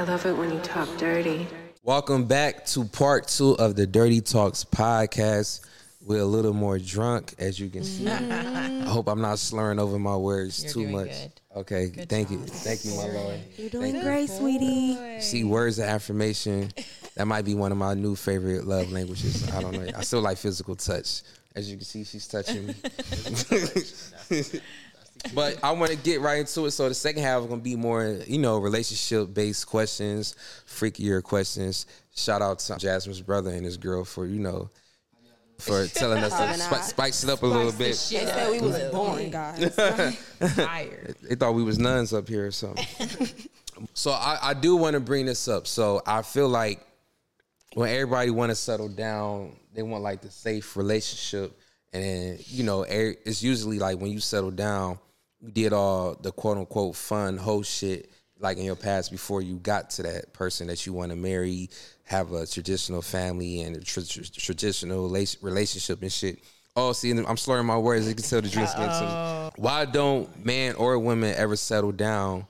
I love it when you talk dirty. Welcome back to part two of the Dirty Talks podcast. We're a little more drunk, as you can see. Mm-hmm. I hope I'm not slurring over my words You're too doing much. good. Okay, thank you, thank you, my lord. You're doing Thank great, sweetie. See, words of affirmation. That might be one of my new favorite love languages. I don't know. I still like physical touch. As you can see, she's touching me. but I want to get right into it. So the second half is going to be more, you know, relationship based questions, freakier questions. Shout out to Jasmine's brother and his girl for, you know, for telling us to spi- spice it up a little bit. They said we was born, guys. Tired. They thought we was nuns up here or something. so I, I do want to bring this up. So I feel like when everybody want to settle down, they want like the safe relationship, and you know, it's usually like when you settle down, you did all the quote unquote fun whole shit like in your past before you got to that person that you want to marry, have a traditional family and a tr- tr- traditional rela- relationship and shit. Oh, see, I'm slurring my words. You can tell the drinks getting to me. Why don't man or women ever settle down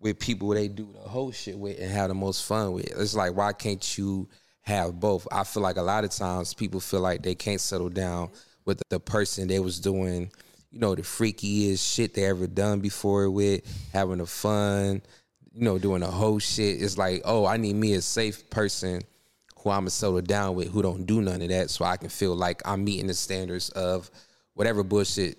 with people they do the whole shit with and have the most fun with? It's like, why can't you have both? I feel like a lot of times people feel like they can't settle down with the person they was doing, you know, the freakiest shit they ever done before with, having a fun, you know, doing the whole shit. It's like, oh, I need me a safe person who I'm gonna settle down with, who don't do none of that, so I can feel like I'm meeting the standards of whatever bullshit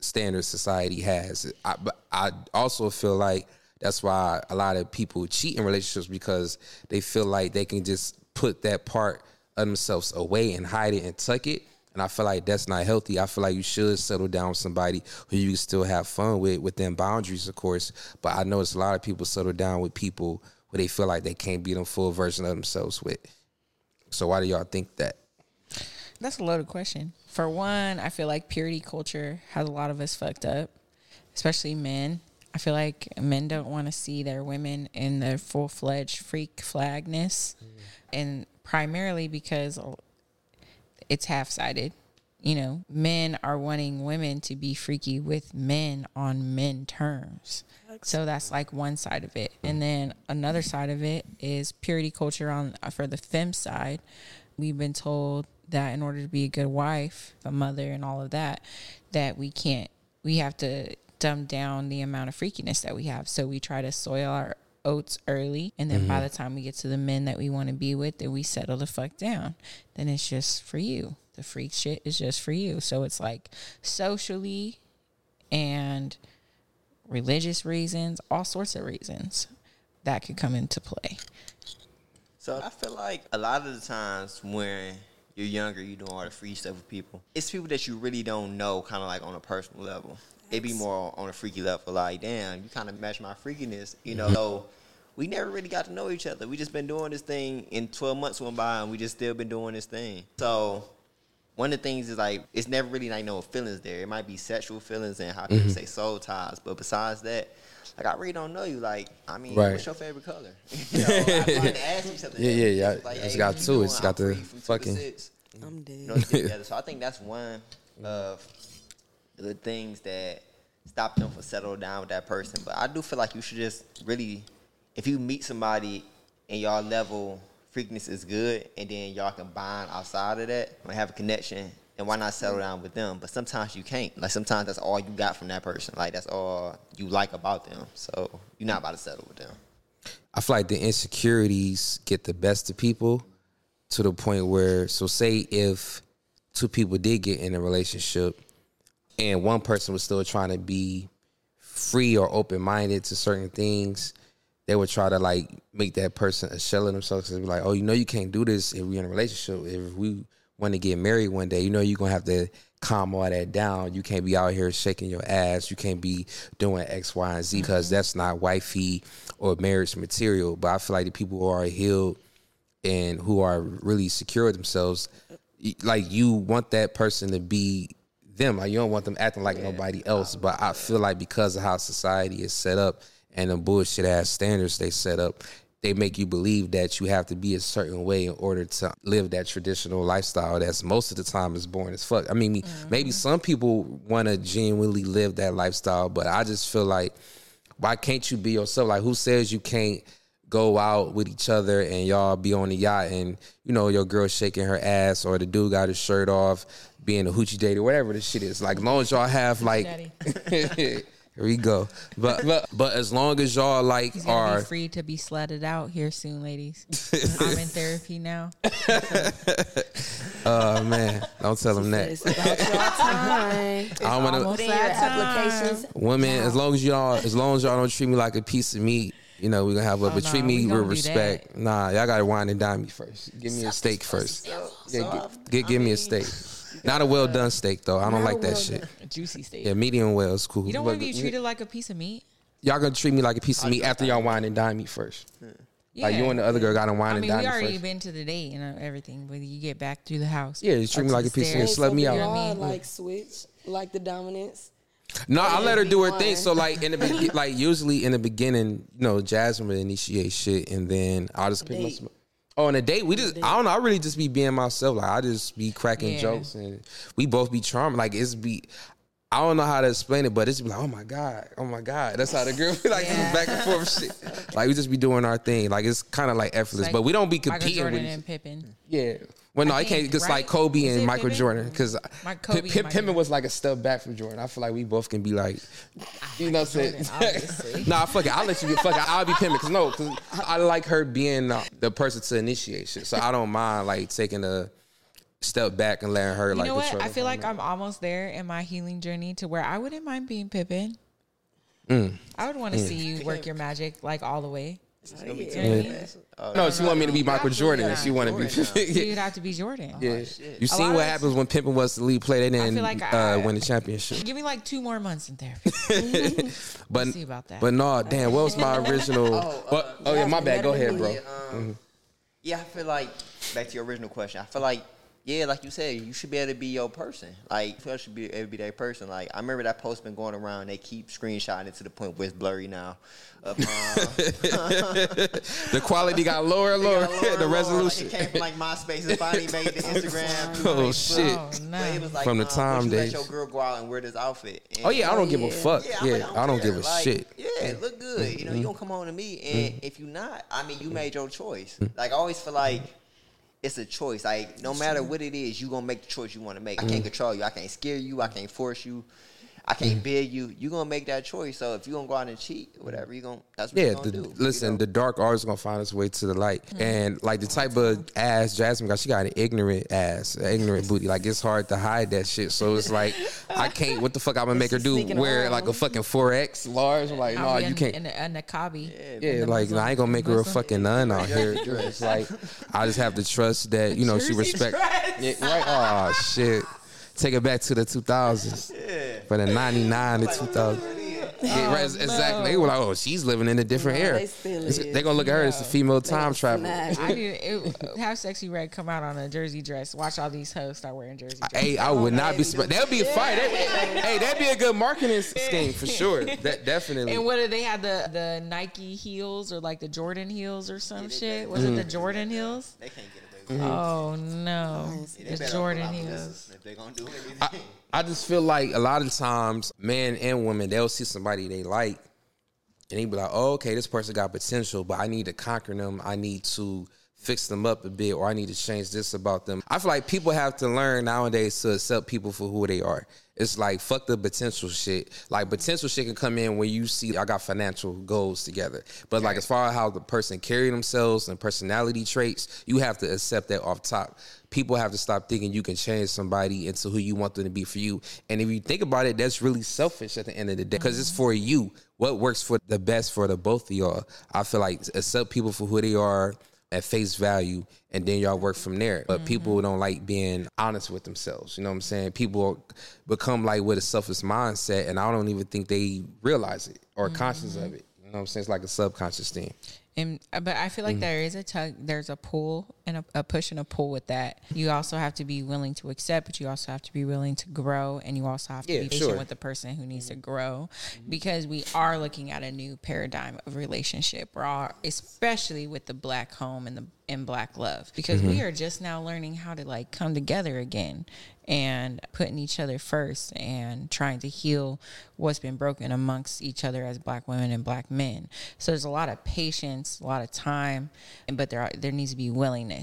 standards society has. I, but I also feel like that's why a lot of people cheat in relationships because they feel like they can just put that part of themselves away and hide it and tuck it. And I feel like that's not healthy. I feel like you should settle down with somebody who you can still have fun with within boundaries, of course. But I notice a lot of people settle down with people who they feel like they can't be the full version of themselves with. So why do y'all think that? That's a loaded question. For one, I feel like purity culture has a lot of us fucked up, especially men. I feel like men don't want to see their women in their full fledged freak flagness, mm. and primarily because it's half sided. You know, men are wanting women to be freaky with men on men terms. So that's like one side of it. And then another side of it is purity culture on uh, for the fem side. We've been told that in order to be a good wife, a mother and all of that, that we can't we have to dumb down the amount of freakiness that we have. So we try to soil our oats early and then by mm-hmm. the time we get to the men that we want to be with, then we settle the fuck down. Then it's just for you. The freak shit is just for you. So it's like socially and religious reasons, all sorts of reasons that could come into play. So I feel like a lot of the times when you're younger, you doing all the free stuff with people. It's people that you really don't know, kind of like on a personal level. It be more on a freaky level, like damn, you kind of match my freakiness, you mm-hmm. know. So we never really got to know each other. We just been doing this thing, in 12 months went by, and we just still been doing this thing. So one of the things is like it's never really like no feelings there. It might be sexual feelings and how people mm-hmm. say soul ties, but besides that, like I really don't know you. Like I mean, Right. what's your favorite color? you know, I wanted to ask you something. Yeah, yeah, yeah. Like, It's hey, got two. doing? It's got I'm the free from two to fucking- six. I'm dead. You know, stick. So I think that's one of mm-hmm. The things that stop them from settling down with that person. But I do feel like you should just really, if you meet somebody and y'all level freakness is good, and then y'all can bond outside of that and have a connection. And why not settle down with them? But sometimes you can't. Like sometimes that's all you got from that person. Like that's all you like about them. So you're not about to settle with them. I feel like the insecurities get the best of people to the point where, so say if two people did get in a relationship and one person was still trying to be free or open minded to certain things, they would try to like make that person a shell of themselves and be like, oh, you know, you can't do this if we're in a relationship. If we want to get married one day, you know, you're going to have to calm all that down. You can't be out here shaking your ass. You can't be doing X, Y, and Z because mm-hmm. that's not wifey or marriage material. But I feel like the people who are healed and who are really secure themselves, like you want that person to be them. Like you don't want them acting like nobody else. But I feel like because of how society is set up and the bullshit ass standards they set up, they make you believe that you have to be a certain way in order to live that traditional lifestyle that's most of the time is boring as fuck. I mean, maybe mm-hmm. some people want to genuinely live that lifestyle, but I just feel like why can't you be yourself? Like who says you can't go out with each other and y'all be on the yacht and you know your girl shaking her ass or the dude got his shirt off, being a hoochie daddy, whatever the shit is. Like as long as y'all have like, here we go. But but but as long as y'all like He's gonna are be free to be slutted out here soon, ladies. I'm in therapy now. Oh man, don't tell them that. It's about your time. I don't want almost to. Put in your time. applications. Women, as long as y'all, as long as y'all don't treat me like a piece of meat, you know we gonna have a. Oh, but nah, treat we me gonna with do respect. Nah, y'all gotta wine and dine me first. Give me a steak first. Yeah, gi- gi- give me a steak. Not a well done steak though. I don't Not like a that shit. A juicy steak. Yeah, medium well is cool. You don't want to be treated like a piece of meat. Y'all gonna treat me like a piece of meat after y'all wine and dine me first. Like you and the other girl gotta wine I and mean, dine we me already first. been to the date and everything. When you get back through the house, Yeah, you treat me like a piece of meat. stairs. Slut me out. You know what I all, mean? like switch, like the dominance. No, I let her do her thing. So like in the be- like usually in the beginning, you know, Jasmine would initiate shit, and then I'll just pick my. Date. sm- Oh, Oh, on a date, we just I don't know. I really just be being myself. Like I just be cracking Yeah. jokes, and we both be charming. Like it's be. I don't know how to explain it, but it's be like, oh my god, oh my god. That's how the girl be like Yeah. back and forth shit. Like we just be doing our thing. Like it's kind of like effortless, Like but we don't be Michael competing Jordan with. and Pippen. Yeah. Well, no, I can't. Just right? like Kobe and Michael Pippen? Jordan, because and Michael Pippen was like a step back from Jordan. I feel like we both can be like, you know, what I'm saying. nah, fuck it. I'll let you get fuck it. I'll be Pippen because no, because I like her being uh, the person to initiate shit. So I don't mind like taking a step back and letting her You like. know what? I feel like. I'm almost there in my healing journey to where I wouldn't mind being Pippen. Mm. I would want to see you work your magic like all the way. It's gonna be You too know what I mean? fast. Oh, No, she want me to be Michael Jordan, and she want to be. Jordan you'd have to be Jordan. yeah, Oh, shit. you A seen lot what of- happens when Pippen was the lead player? They didn't feel like uh, I- win the championship. Give me like two more months in therapy. But see about that. but no, damn. What was my original? Oh, oh, uh, oh yeah, my bad. Go ahead, bro. Yeah, um, yeah, I feel like back to your original question. I feel like yeah, like you said, you should be able to be your person. Like you should be able to be that person. Like I remember that post been going around. They keep screenshotting it to the point where it's blurry now. Of, um, The quality got lower and lower. lower the and lower. resolution. Like, it came from like MySpace and finally made the Instagram. Oh like, shit. oh But it no. was like, From the um, time would you days. Let your girl go out and wear this outfit. And- Oh yeah, I don't give a yeah. fuck. I'm Yeah, like, I don't give a. Like, shit. Yeah, look good. You know, you don't come on to me, and if you not, I mean, you made your choice. Like I always feel like it's a choice. Like no matter what it is, you gonna make the choice you want to make. I mm-hmm. can't control you. I can't scare you. I can't force you. I can't mm-hmm. bid you. You're gonna make that choice. So if you're gonna go out and cheat, whatever you're gonna, that's what Yeah, you gonna the, do. listen, you know? the dark art is gonna find its way to the light, mm-hmm. and like the type of ass Jasmine got, she got an ignorant ass, an ignorant booty. Like it's hard to hide that shit. So it's like I can't. What the fuck I'm gonna make her do? Wear around. like a fucking four X large? I'm like, no, I'll you in, can't. In a, in a Kabi. Yeah, like nah, I ain't gonna make her a fucking nun out here. It's like I just have to trust that you know she Jersey respect. dress. Yeah, right? Oh shit! Take it back to the 2000s. For the 99 to 2000. Yeah, right, oh, exactly. They were like, "Oh, she's living in a different No, era." They are They gonna look at her as a female time traveler. Snap. I need it, have Sexyy Red come out on a jersey dress. Watch all these hoes start wearing jersey dresses. Hey, I would not be. Sp- that'd be a fight. That- hey, that'd be a good marketing scheme for sure. That definitely. And what did they have the the Nike heels or like the Jordan heels or some shit? Was it the mm. Jordan heels? they can't get away with Mm-hmm. Oh no, They the better Jordan pull out heels. If they gonna do anything. I, I just feel like a lot of times, men and women, they'll see somebody they like, and they be like, "Oh, okay, this person got potential, but I need to conquer them. I need to fix them up a bit, or I need to change this about them." I feel like people have to learn nowadays to accept people for who they are. It's like fuck the potential shit. Like potential shit can come in when you see I got financial goals together, but like as far as how the person carry themselves and personality traits, you have to accept that off top people have to stop thinking you can change somebody into who you want them to be for you. And if you think about it, that's really selfish at the end of the day because it's mm-hmm. for you. What works for the best for the both of y'all? I feel like accept people for who they are at face value and then y'all work from there. But people don't like being honest with themselves. You know what I'm saying? People become like with a selfish mindset and I don't even think they realize it or conscious of it. You know what I'm saying? It's like a subconscious thing. And uh, but I feel like Mm. there is a tug, there's a pull and a, a push and a pull with that. You also have to be willing to accept, but you also have to be willing to grow, and you also have to Yeah, be patient sure. with the person who needs to grow, because we are looking at a new paradigm of relationship. We're all, especially with the black home and the and black love, because Mm-hmm. we are just now learning how to like come together again and putting each other first and trying to heal what's been broken amongst each other as black women and black men. So there's a lot of patience patience, a lot of time, and but there are, there needs to be willingness.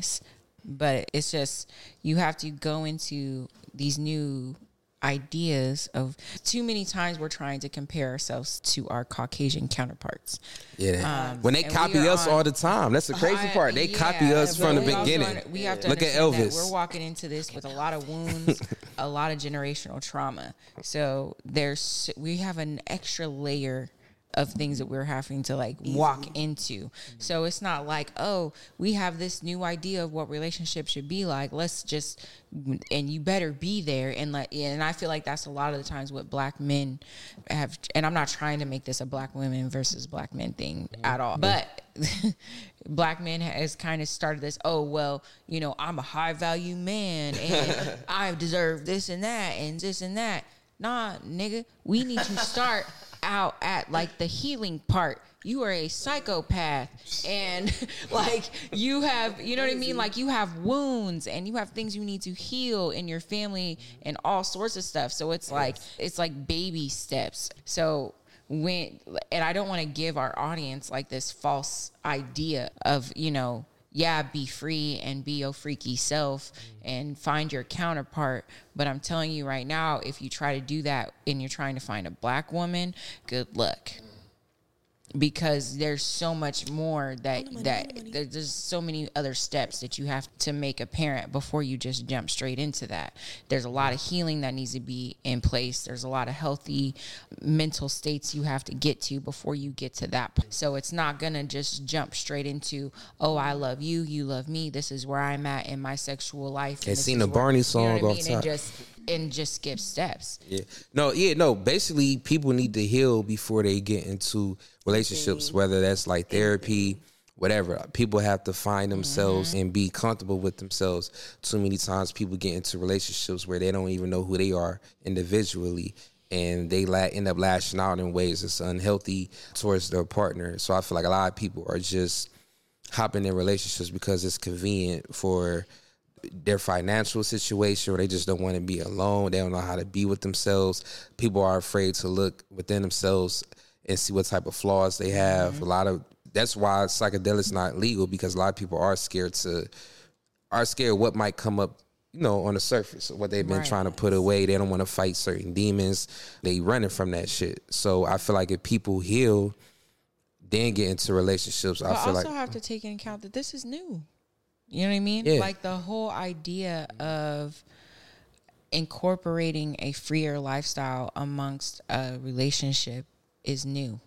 But it's just you have to go into these new ideas of too many times we're trying to compare ourselves to our Caucasian counterparts. Yeah. Um, when they copy us on- all the time. That's the crazy part. They yeah, copy us from the beginning. we have to Look at Elvis. We're walking into this with a lot of wounds, a lot of generational trauma. So there's we have an extra layer of things that we're having to like mm-hmm. walk into. Mm-hmm. So it's not like, oh, we have this new idea of what relationships should be like. Let's just and you better be there and let and I feel like that's a lot of the times what black men have and I'm not trying to make this a black women versus black men thing mm-hmm. at all. But black men has kind of started this, oh well, you know, I'm a high value man and I deserve this and that and this and that. Nah, nigga, we need to start out at like the healing part. You are a psychopath and like you have, you know what I mean? Like you have wounds and you have things you need to heal in your family and all sorts of stuff. So it's like it's like baby steps. So when and I don't want to give our audience like this false idea of, you know, yeah, be free and be your freaky self and find your counterpart. But I'm telling you right now, if you try to do that and you're trying to find a black woman, good luck. Because there's so much more that that there- there's so many other steps that you have to make apparent before you just jump straight into that. There's a lot of healing that needs to be in place. There's a lot of healthy mental states you have to get to before you get to that. point. So it's not gonna just jump straight into, oh, I love you, you love me. This is where I'm at in my sexual life. and And this seen is the where- Barney you know song what I off mean? top. And just and just skip steps. Yeah. No, yeah, no. Basically, people need to heal before they get into relationships, whether that's like therapy, whatever. People have to find themselves mm-hmm. and be comfortable with themselves. Too many times people get into relationships where they don't even know who they are individually. And they la- end up lashing out in ways that's unhealthy towards their partner. So I feel like a lot of people are just hopping in relationships because it's convenient for their financial situation or they just don't want to be alone. They don't know how to be with themselves. People are afraid to look within themselves and see what type of flaws they have. Mm-hmm. A lot of that's why psychedelics not legal because a lot of people are scared to are scared what might come up, you know, on the surface what they've been Right. trying to put away. They don't want to fight certain demons. They running from that shit. So I feel like if people heal, then get into relationships, I But feel also like have to take into account that this is new. You know what I mean? Yeah. Like the whole idea of incorporating a freer lifestyle amongst a relationship is new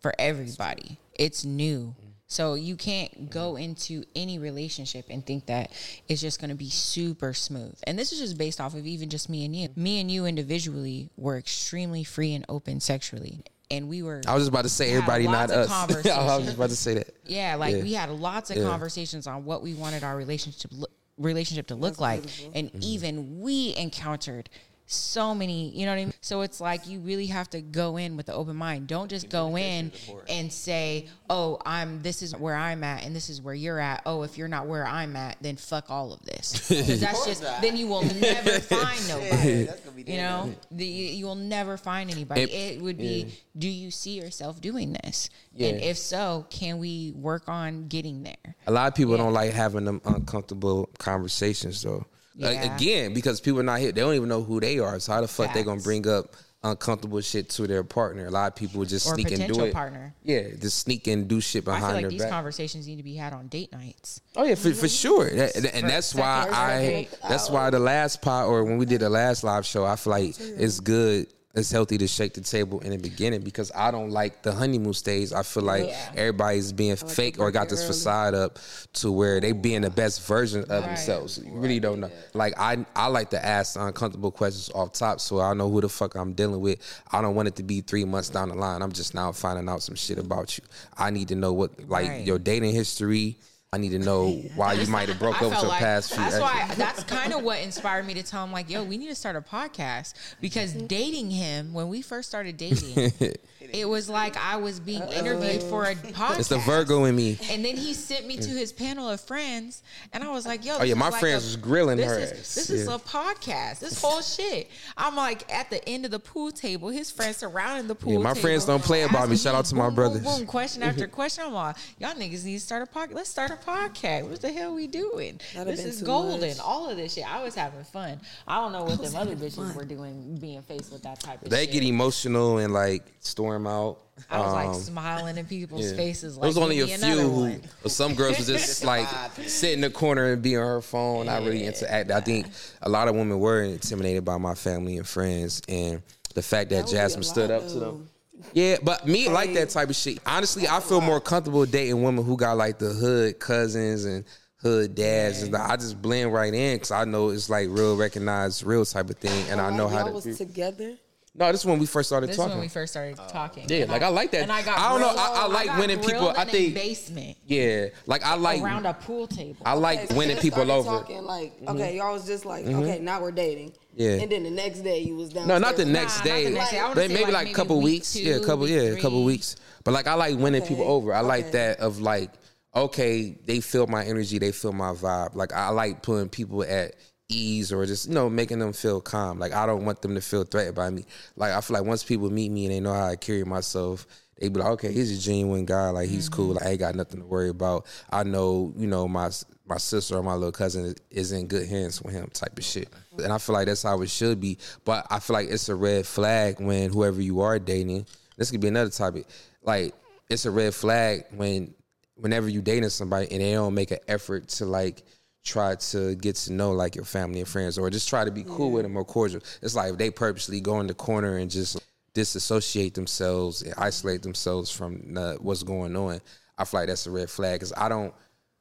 for everybody. It's new. So you can't go mm-hmm. into any relationship and think that it's just going to be super smooth. And this is just based off of even just me and you. Me and you individually were extremely free and open sexually. And we were I was just about to say everybody, not us. I was just about to say that. Yeah, like Yeah. we had lots of Yeah. conversations on what we wanted our relationship lo- relationship to look like, and Mm-hmm. even we encountered so many. You know what I mean? So it's like you really have to go in with the open mind. Don't just go in and say, "Oh, I'm this is where I'm at, and this is where you're at." Oh, if you're not where I'm at, then fuck all of this. 'Cause that's just then you will never find nobody. That's You know, the, you you will never find anybody. It- It, would be, do you see yourself doing this? Yeah. And if so, can we work on getting there? A lot of people Yeah. don't like having them uncomfortable conversations though. Like, Yeah. again, because people are not here, they don't even know who they are. So how the fuck they gonna bring up uncomfortable shit to their partner? A lot of people just Or sneak and do it. partner. Yeah, just sneak and do shit I behind feel like their these back. conversations need to be had on date nights. Oh yeah, for, for sure. That- and that's why I. That's why the last pot or when we did the last live show, I feel like it's good. It's healthy to shake the table in the beginning because I don't like the honeymoon stage. I feel like Yeah. everybody's being fake or got this facade up to where they being the best version of themselves. You really don't know. Like I, I like to ask uncomfortable questions off top so I know who the fuck I'm dealing with. I don't want it to be three months down the line. I'm just now finding out some shit about you. I need to know what like Right. your dating history. I need to know why you might have broke I up with felt your like past few that's exes. why that's kind of what inspired me to tell him like, yo, we need to start a podcast because mm-hmm. dating him when we first started dating, it was like I was being interviewed for a podcast. It's the Virgo in me. And then he sent me to mm. his panel of friends, and I was like, "Yo, Oh, yeah, my like friends a- was grilling this her Is, ass. this is a podcast. This whole shit." I'm like at the end of the pool table. His friends surrounding the pool. Yeah, my table, friends don't play about me. Shout out to my brothers. Boom, boom, question after question. I'm like, y'all niggas need to start a podcast. Let's start a podcast. What the hell we doing? That'd this is golden. much. All of this shit. I was having fun. I don't know what them other bitches were doing, being faced with that type of shit. They shit. get emotional and like storm out. I was like Um, smiling in people's yeah. faces. Like, There was only a few who, or some girls was just like sit in the corner and be on her phone, not really interact. I think a lot of women were intimidated by my family and friends, and the fact that, That would be a Jasmine stood lot, up to them. Yeah, but me like that type of shit. Honestly, I feel more comfortable dating women who got like the hood cousins and hood dads. And I just blend right in because I know it's like real recognized, real type of thing, and I know how to. was together. No, this is when we first started talking. This is talking. when we first started talking. Yeah, And like, I like that. And I got I don't know, I- I like got winning people. grilled I in a think- basement yeah, like I like around a pool table. I like Okay, winning you people started over. Mm-hmm. Like, okay, y'all was just like, okay, now we're dating. Yeah. And then the next day you was down. No, not the next not day. the next day. I Maybe, like, like a maybe couple week weeks. yeah, a couple. week Yeah, a couple weeks. But like I like winning people over. I like that of like, okay, they feel my energy, they feel my vibe. Like I like putting people at ease or just you know making them feel calm. Like I don't want them to feel threatened by me. Like I feel like once people meet me and they know how I carry myself. They be like, okay, he's a genuine guy. Like he's cool. Mm-hmm. Like I ain't got nothing to worry about. I know, you know, my my sister or my little cousin is in good hands with him, type of shit. And I feel like that's how it should be. But I feel like it's a red flag when whoever you are dating. This could be another topic. Like it's a red flag when whenever you dating somebody and they don't make an effort to like try to get to know like your family and friends or just try to be cool with them or cordial. It's like if they purposely go in the corner and just disassociate themselves and isolate themselves from the, what's going on. I feel like that's a red flag because I don't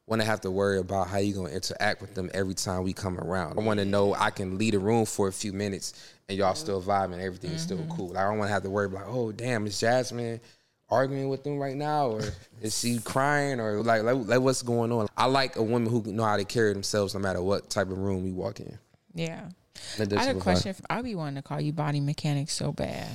want to have to worry about how you're gonna interact with them every time we come around. I want to know I can lead a room for a few minutes and y'all still vibing, everything is still mm-hmm. cool. Like, I don't want to have to worry about, oh damn, it's Jasmine arguing with them right now, or is she crying, or like, like, like what's going on? I like a woman who know how to carry themselves no matter what type of room we walk in. Yeah. I does had a question. For, I be wanting to call you body mechanics so bad,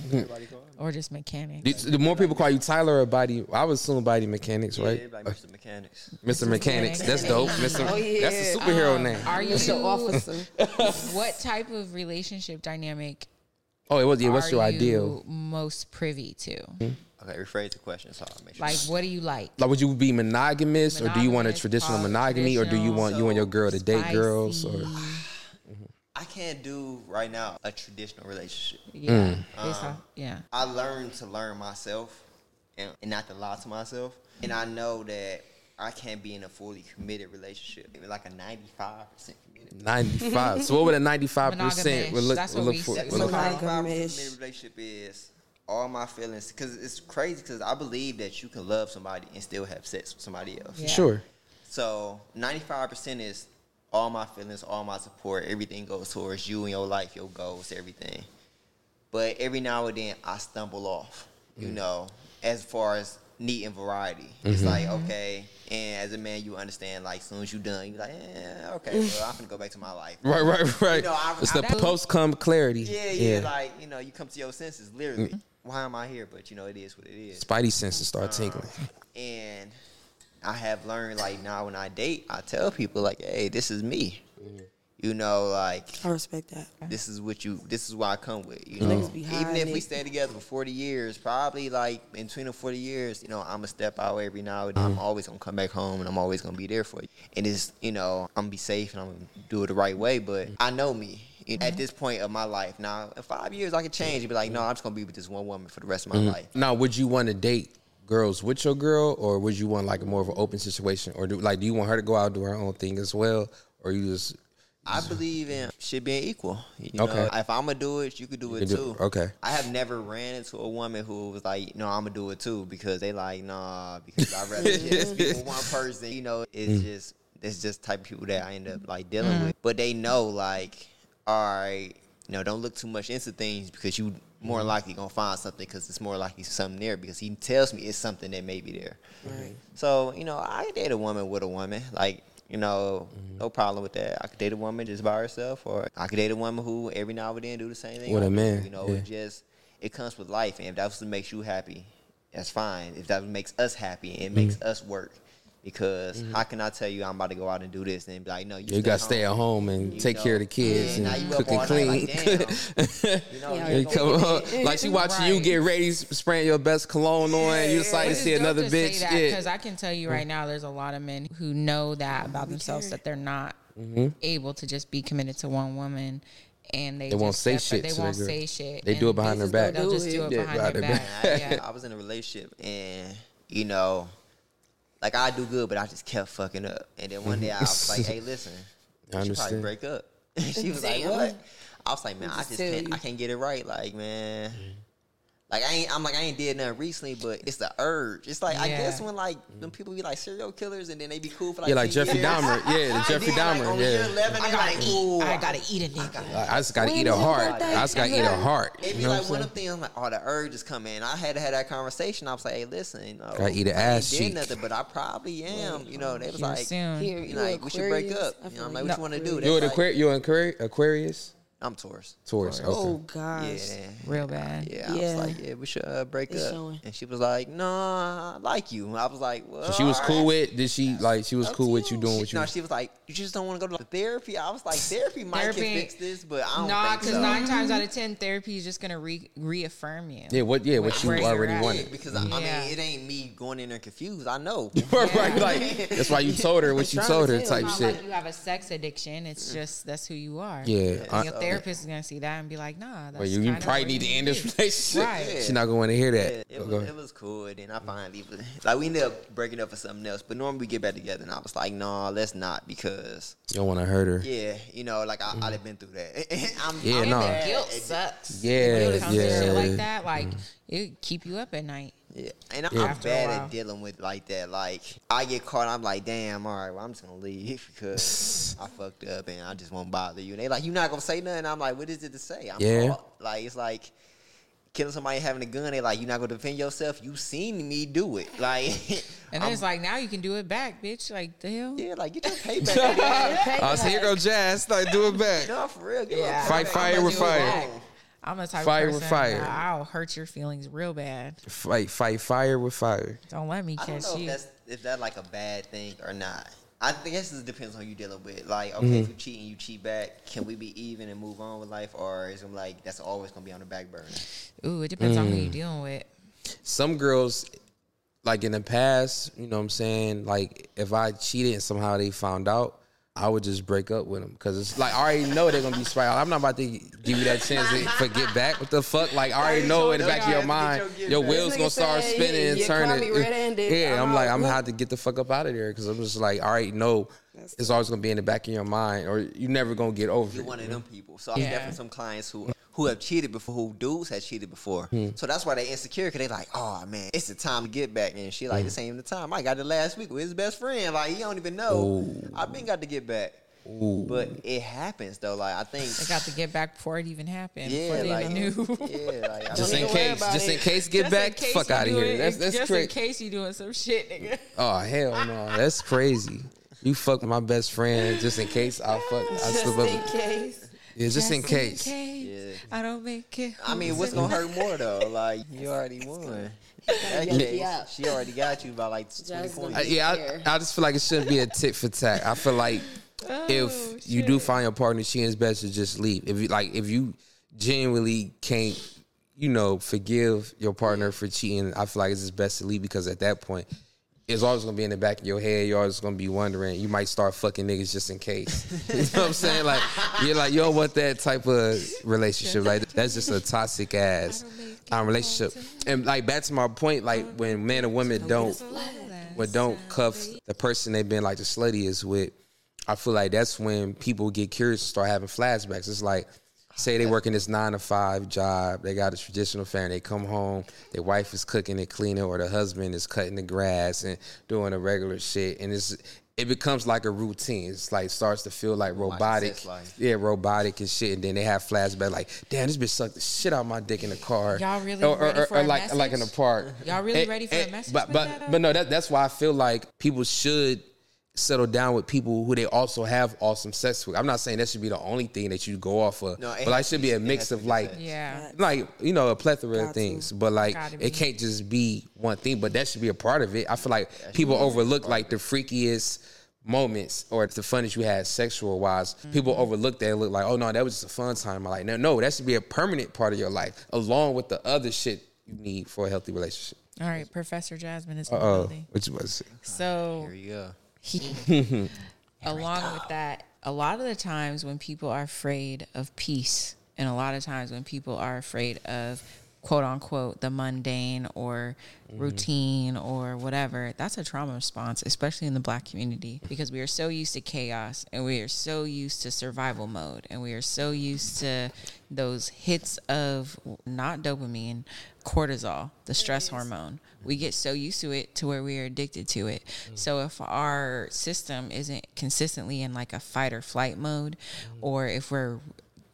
or just mechanics. The, the more people call you Tyler or body, I would assume body mechanics, Yeah, right? like Mr. Mechanics. Mr. Mechanics. That's dope. Mr. Oh, yeah. That's the superhero um, name. Are you The officer. what type of relationship dynamic Oh, it was. Yeah, what's your ideal? most privy to? Hmm? Okay, rephrase the question so I'll make sure. Like, what do you like? Like, would you be monogamous, or do you want a Monogamous, traditional uh, monogamy, or do you want you and your girl to date Spicy. girls? Or I can't do right now a traditional relationship. Yeah, Mm. based yeah. I learned to learn myself and, and not to lie to myself. And I know that I can't be in a fully committed relationship. Maybe like a 95% committed. ninety-five. so, what would a ninety-five percent Monogamous. would look, That's what look we for? said. would look for? Monogamy. 95% Monogamish. committed relationship is all my feelings. Because it's crazy because I believe that you can love somebody and still have sex with somebody else. Yeah. Sure. So 95% is all my feelings, all my support, everything goes towards you and your life, your goals, everything. But every now and then I stumble off, you mm. know, as far as need and variety. It's mm-hmm. like, okay, and as a man you understand like as soon as you're done, you're like, yeah, okay, well I'm gonna go back to my life. Right, right, right. You know, I- it's I- the post come clarity. Yeah, yeah, like, you know, you come to your senses literally. Mm. Why am I here? But you know, it is what it is. Spidey senses start um, tingling. And I have learned like now when I date, I tell people like, hey, this is me. Mm-hmm. You know, like I respect that. this is what you this is what I come with. You Niggas know, even if we stay together for forty years, probably like in between the forty years, you know, I'm gonna step out every now and then. I'm mm. always gonna come back home and I'm always gonna be there for you. And it's you know, I'm gonna be safe and I'm gonna do it the right way. But mm. I know me. You know, At mm-hmm. this point of my life, now in five years I could change and be like, no, I'm just gonna be with this one woman for the rest of my mm-hmm. life. Now, would you want to date girls with your girl, or would you want like a more of an open situation, or do like do you want her to go out and do her own thing as well, or you just I believe in shit being equal. You know, Okay. if I'm gonna do it, you could do it can do too. it. Okay. I have never ran into a woman who was like, "No, I'm gonna do it too," because they like, "Nah," because I rather just be with one person. You know, it's Mm. just it's just type of people that I end up like mm-hmm. dealing with. But they know, like, all right, you know, don't look too much into things because you more Mm-hmm. likely gonna find something because it's more likely something there because he tells me it's something that may be there. Right. So you know, I date a woman with a woman, like you know, Mm-hmm. no problem with that. I could date a woman just by herself, or I could date a woman who every now and then do the same thing. With I a man, you know, yeah. it just it comes with life, and if that's what makes you happy, that's fine. If that makes us happy, it makes Mm-hmm. us work. Because mm-hmm. how can I tell you I'm about to go out and do this and be like, no, you, You gotta stay at home and You take know. care of the kids Yeah, now and cook and clean. like, you know, Yeah, you You come home, like she watching you get ready, spraying your best cologne on. You decide to see another bitch. Yeah. Because I can tell you right now, there's a lot of men who know that about themselves that they're not mm-hmm. able to just be committed to one woman, and they, They won't say shit They won't say shit. They do it behind their back. They'll just do it behind behind their their back. Yeah. I was in a relationship and you know, like I do good, but I just kept fucking up. And then one day I was like, "Hey, listen, I we should probably understand. break up." she was like, "What?" I was like, "Man, I just just can't. I can't get it right. Like, man." Mm. Like I ain't, I'm like I ain't did nothing recently, but it's the urge. It's like I guess when like when people be like serial killers and then they be cool for like Yeah, like Jeffrey years. Dahmer. Yeah, the Jeffrey then, Dahmer. on year Yeah. 11, I they gotta like, eat. "Ooh, I gotta eat a nigga. I just gotta When eat a heart. I just gotta eat a heart. It'd be know like what one I'm of the things like, oh, the urge is coming. I had to have that conversation. I was like, hey, listen, you know, Gotta eat an I ass ain't did cheek. nothing, but I probably am. You know, they was like. Here, you you know, like, we should break up. You know, feel I'm like, like what you want to do? Aquarius. saying? You an They was Aquarius? You an Aquarius? Aquarius? I'm Taurus. Taurus. Okay. Oh gosh. Yeah. Real bad. Yeah, I Yeah. was like, yeah, we should uh, break It's up. showing. And she was like, no, I like you. I was like, well, So she was cool right. with. Did she like? She was Up cool to with you doing what She- you. No, she was like, you just don't want to go to therapy. I was like, therapy might can Therapy- fix this, but I don't Nah, because so. nine times out of ten, therapy is just gonna re- reaffirm you. Yeah. What? Yeah. What you already at. wanted. because I, I mean, it ain't me going in there confused. I know. right. Like that's why you told her what you told her. Type It's shit. like you have a sex addiction. It's just that's who you are. Yeah. And I- therapist is gonna see that and be like, Nah, that's Well, you, you probably need to end this do. relationship. Right. She's not going to hear Yeah, that. it, Go was, it was cool. And then I finally was, like we ended up breaking up for something else. But normally we get back together, and I was like, nah, let's not because You don't want to hurt her. yeah, you know, like I, I'd have been through that. I'm, Yeah, I'm no. And guilt sucks. Yeah, when it comes to shit yeah. like that, like mm-hmm. it keep you up at night. Yeah, and I'm, Yeah. I'm After bad at dealing with like that. Like I get caught, I'm like, damn, all right, well I'm just gonna leave because I fucked up and I just won't bother you. And they like, you not gonna say nothing. I'm like, what is it to say? I'm Yeah. caught. Like it's like killing somebody having a gun. They like, you not gonna defend yourself. You seen me do it. Like, And then I'm- it's like now you can do it back, bitch. Like the hell? yeah, like get your payback. man. Oh, so here go Jazz. Like, do it back. no, for real. Get Yeah. Fight fire with gonna fire. Wrong. I'm the type Fire of with person fire. that I'll hurt your feelings real bad. Fight, fight fire with fire. Don't let me I don't catch know if you. that's if that like a bad thing or not. I think guess it depends on who you dealing with. Like, okay, Mm-hmm. if you cheat and you cheat back, can we be even and move on with life, or is it like that's always gonna be on the back burner? Ooh, it depends on who Mm. you dealing with. Some girls, like in the past, you know what I'm saying? Like, if I cheated and somehow they found out, I would just break up with them because it's like I already know they're gonna be spiraling. I'm not about to give you that chance to forget back. What the fuck? Like I already know in the back of your mind, your wheels gonna start spinning and turning. caught me red-handed. Yeah, I'm I'm like. I'm gonna have to get the fuck up out of there because I'm just like I already know it's always gonna be in the back of your mind, or you're never gonna get over it. You're it. one of them people. So I Yeah. definitely some clients who who have cheated before, who dudes have cheated before. Hmm. So that's why they insecure because they like, oh man, it's the time to get back. And she like, Hmm. this ain't the time. I got it last week with his best friend. Like he don't even know. I've been got to get back. But it happens though. Like I think. They got to get back before it even happened. yeah, before they like, even knew. yeah, like Just in case, about just in case, get Just back, case fuck out of doing- here. That's that's just in case you doing some shit, nigga. Oh hell no, that's crazy. You fuck my best friend just in case I fuck. I Just slip in up. case. Yeah, just in case. Yeah. I don't make it. I mean, what's gonna hurt more though? Like you already won. Yeah. she already got you by like twenty Just points. I, yeah, I, I just feel like it shouldn't be a tit for tat. I feel like if you do find your partner cheating, is best to just leave. If you like, if you genuinely can't, you know, forgive your partner for cheating, I feel like it's just best to leave because at that point. It's always gonna be in the back of your head. You're always gonna be wondering. You might start fucking niggas just in case. you know what I'm saying? Like you're like you don't want that type of relationship. Like that's just a toxic ass um, relationship. And like back to my point, like when men and women don't when don't cuff the person they've been like the sluttiest with, I feel like that's when people get curious and start having flashbacks. It's like, say they work in this nine to five job, they got a traditional family, they come home, their wife is cooking and cleaning, or the husband is cutting the grass and doing the regular shit, and it's it becomes like a routine. It's like starts to feel like robotic. sex life. Yeah, robotic and shit. And then they have flashbacks like, damn, this bitch sucked the shit out of my dick in the car. Y'all really or, or, ready or- for or a like like in the park. Y'all really And- ready for a message But with but that, uh? but no, that, that's why I feel like people should settle down with people who they also have awesome sex with. I'm not saying that should be the only thing that you go off of, No, it but like should be- be a mix of like sex. Yeah. like you know a plethora Got of to. things, but like it can't just be one thing. But that should be a part of it. I feel like people overlook like the freakiest moments or the funnest you had sexual wise. People Mm-hmm. overlook that and look like, oh no, that was just a fun time. I'm like, no, no, that should be a permanent part of your life, along with the other shit you need for a healthy relationship. All right, Professor Jasmine is in the Oh, building. what you about to say? So Here you go. He, along with that, a lot of the times when people are afraid of peace, and a lot of times when people are afraid of quote unquote the mundane or mm-hmm. routine or whatever, that's a trauma response, especially in the black community, because we are so used to chaos and we are so used to survival mode and we are so used to those hits of not dopamine, cortisol, the stress hormone. We get so used to it to where we are addicted to it. Mm. So if our system isn't consistently in like a fight or flight mode, mm. or if we're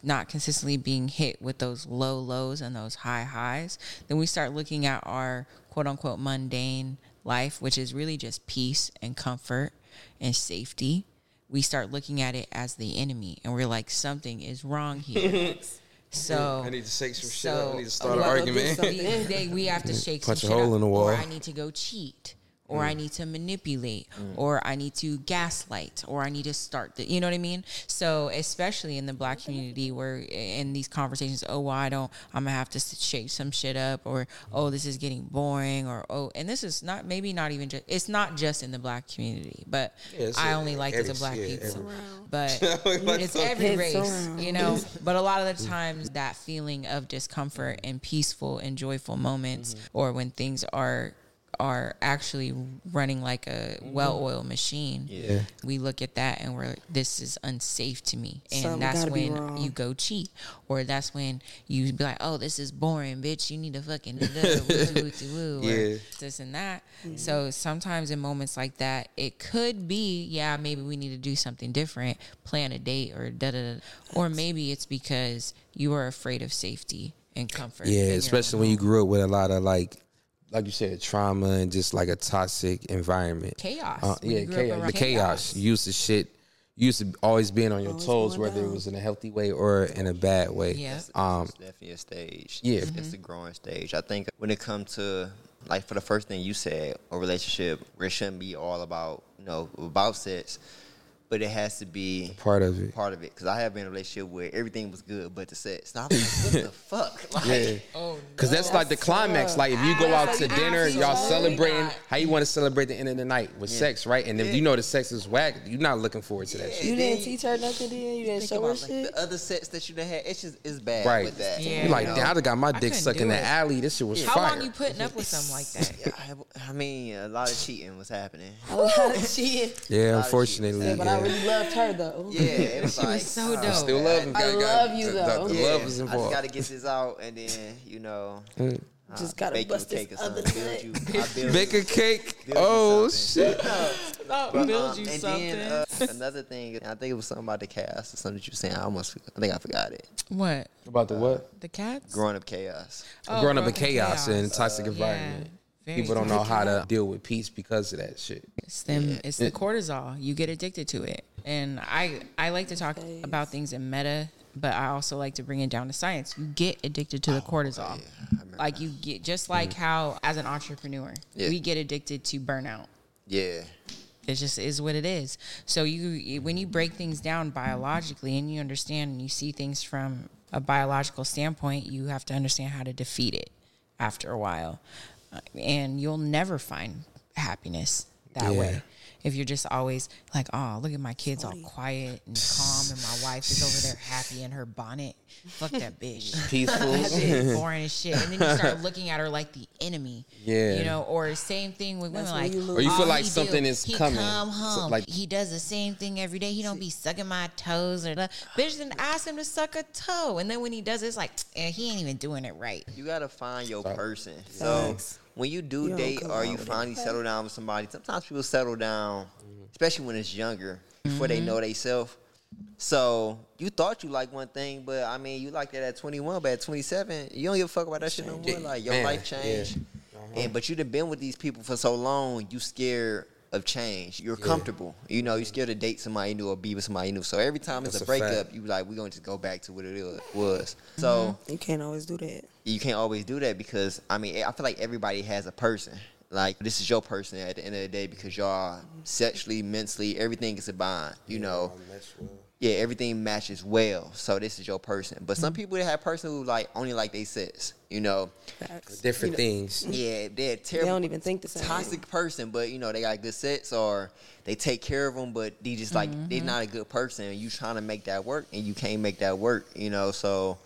not consistently being hit with those low lows and those high highs, then we start looking at our quote unquote mundane life, which is really just peace and comfort and safety. We start looking at it as the enemy, and we're like, something is wrong here. So I need to shake some shit so up. I need to start an well, argument. do we, they, we have to shake Punch some a shit hole up, in the wall. or I need to go cheat, or I mm. need to manipulate, mm. or I need to gaslight, or I need to start the, you know what I mean? So especially in the black community, where in these conversations, oh, well, I don't, I'm gonna have to shake some shit up, or oh, this is getting boring, or oh, and this is not maybe not even just, it's not just in the black community, but Yeah, it's I in only like every- as a black yeah, people, every- but it's every It's race, around. you know. But a lot of the times, that feeling of discomfort and peaceful and joyful moments, mm-hmm. or when things are are actually running like a well-oiled machine, Yeah. we look at that and we're this is unsafe to me, and Something that's gotta be when you go cheat, or that's when you be like, oh, this is boring, bitch. You need to fucking da- da- woo, woo, woo, or Yeah. this and that. Mm-hmm. So sometimes in moments like that, it could be, yeah, maybe we need to do something different, plan a date or da da da. Or maybe it's because you are afraid of safety and comfort. in Yeah, your especially own when you home. grew up with a lot of like, like you said, trauma and just like a toxic environment. Chaos. Uh, yeah, you grew up chaos. The chaos. You used to shit. Used to always being on your Always toes, going whether it was in a healthy way or in a bad way. Yeah. It's, Um. it's definitely a stage. Yeah. it's, it's a growing stage. I think when it comes to like for the first thing you said, a relationship where it shouldn't be all about you know about sex, but it has to be Part of it. part of it. Because I have been in a relationship where everything was good, but the sex. And I was like, what the fuck? Like, Yeah. Oh, Cause that's like the climax. Like if you go out to dinner, y'all celebrating not. how you want to celebrate the end of the night with sex, right? And if you know the sex is whack, you're not looking forward to that Yeah. shit. You didn't teach her nothing, then you didn't think show her about like shit. the other sex that you done had. It's just it's bad Right. with that. Yeah. You like, know? damn, I done got my dick couldn't stuck do in the alley. This shit was How fire. long you putting up with something like that? Yeah, I, I mean, a lot of cheating was happening. A lot of shit. yeah, lot of unfortunately. Shit. But I yeah. really loved her though. Yeah, it was She like was so dope. Still love him. I Got- got- love you, the- though. The, the yeah, love is I just got to get this out, and then you know, Just uh, gotta bake you a bust this cake or other Build you, I build Bake you- a cake. build Oh something. shit. Not But, build um, you and something. then uh, another thing, I think it was something about the chaos or something that you were saying. I almost, I think I forgot it. what? About the what? The cats? Growing up chaos. Oh, Growing up in growing chaos and toxic environment. Very People don't know how to deal with peace because of that shit. It's them. It's the cortisol. You get addicted to it, and I I like to talk Phase. about things in meta, but I also like to bring it down to science. You get addicted to the oh, cortisol, like you get just like mm. how as an entrepreneur, Yeah. we get addicted to burnout. Yeah. It just is what it is. So you when you break things down biologically and you understand and you see things from a biological standpoint, you have to understand how to defeat it after a while. And you'll never find happiness that Yeah. way. If you're just always like, oh, look at my kids all quiet and calm, and my wife is over there happy in her bonnet. Fuck that bitch. That Peaceful. bitch boring as shit. And then you start looking at her like the enemy. Yeah. You know, or same thing with women That's like, you. Or you feel like something do, is he coming. Come So, home. like- he does the same thing every day. He don't be sucking my toes or the bitch didn't ask him to suck a toe. And then when he does it, it's like, eh, he ain't even doing it right. You gotta find your Sorry. person. So Facts. When you do don't date come or you with it. finally settle down with somebody, sometimes people settle down, mm-hmm. especially when it's younger, before they mm-hmm. know they self. So you thought you like one thing, but I mean, you like it at 21, but at 27, you don't give a fuck about that shit no more. Like your man, life changed, yeah. Uh-huh. and but you done been with these people for so long, you scared of change. You're comfortable. You know, you scared to date somebody new or be with somebody new. So every time it's That's a a breakup, fact. you like we're gonna just go back to what it was. So mm-hmm. You can't always do that. You can't always do that because I mean I feel like everybody has a person. Like this is your person at the end of the day because y'all sexually, mentally, everything is a bond. You know, yeah, everything matches well. So this is your person. But some mm-hmm. people that have person who like only like they sex. You know, Facts. different You know, things. Mm-hmm. yeah, they're terrible. They don't even think the same. toxic person, but you know they got good sex or they take care of them, but they just like they're mm-hmm. not a good person. And you trying to make that work, and you can't make that work. You know, so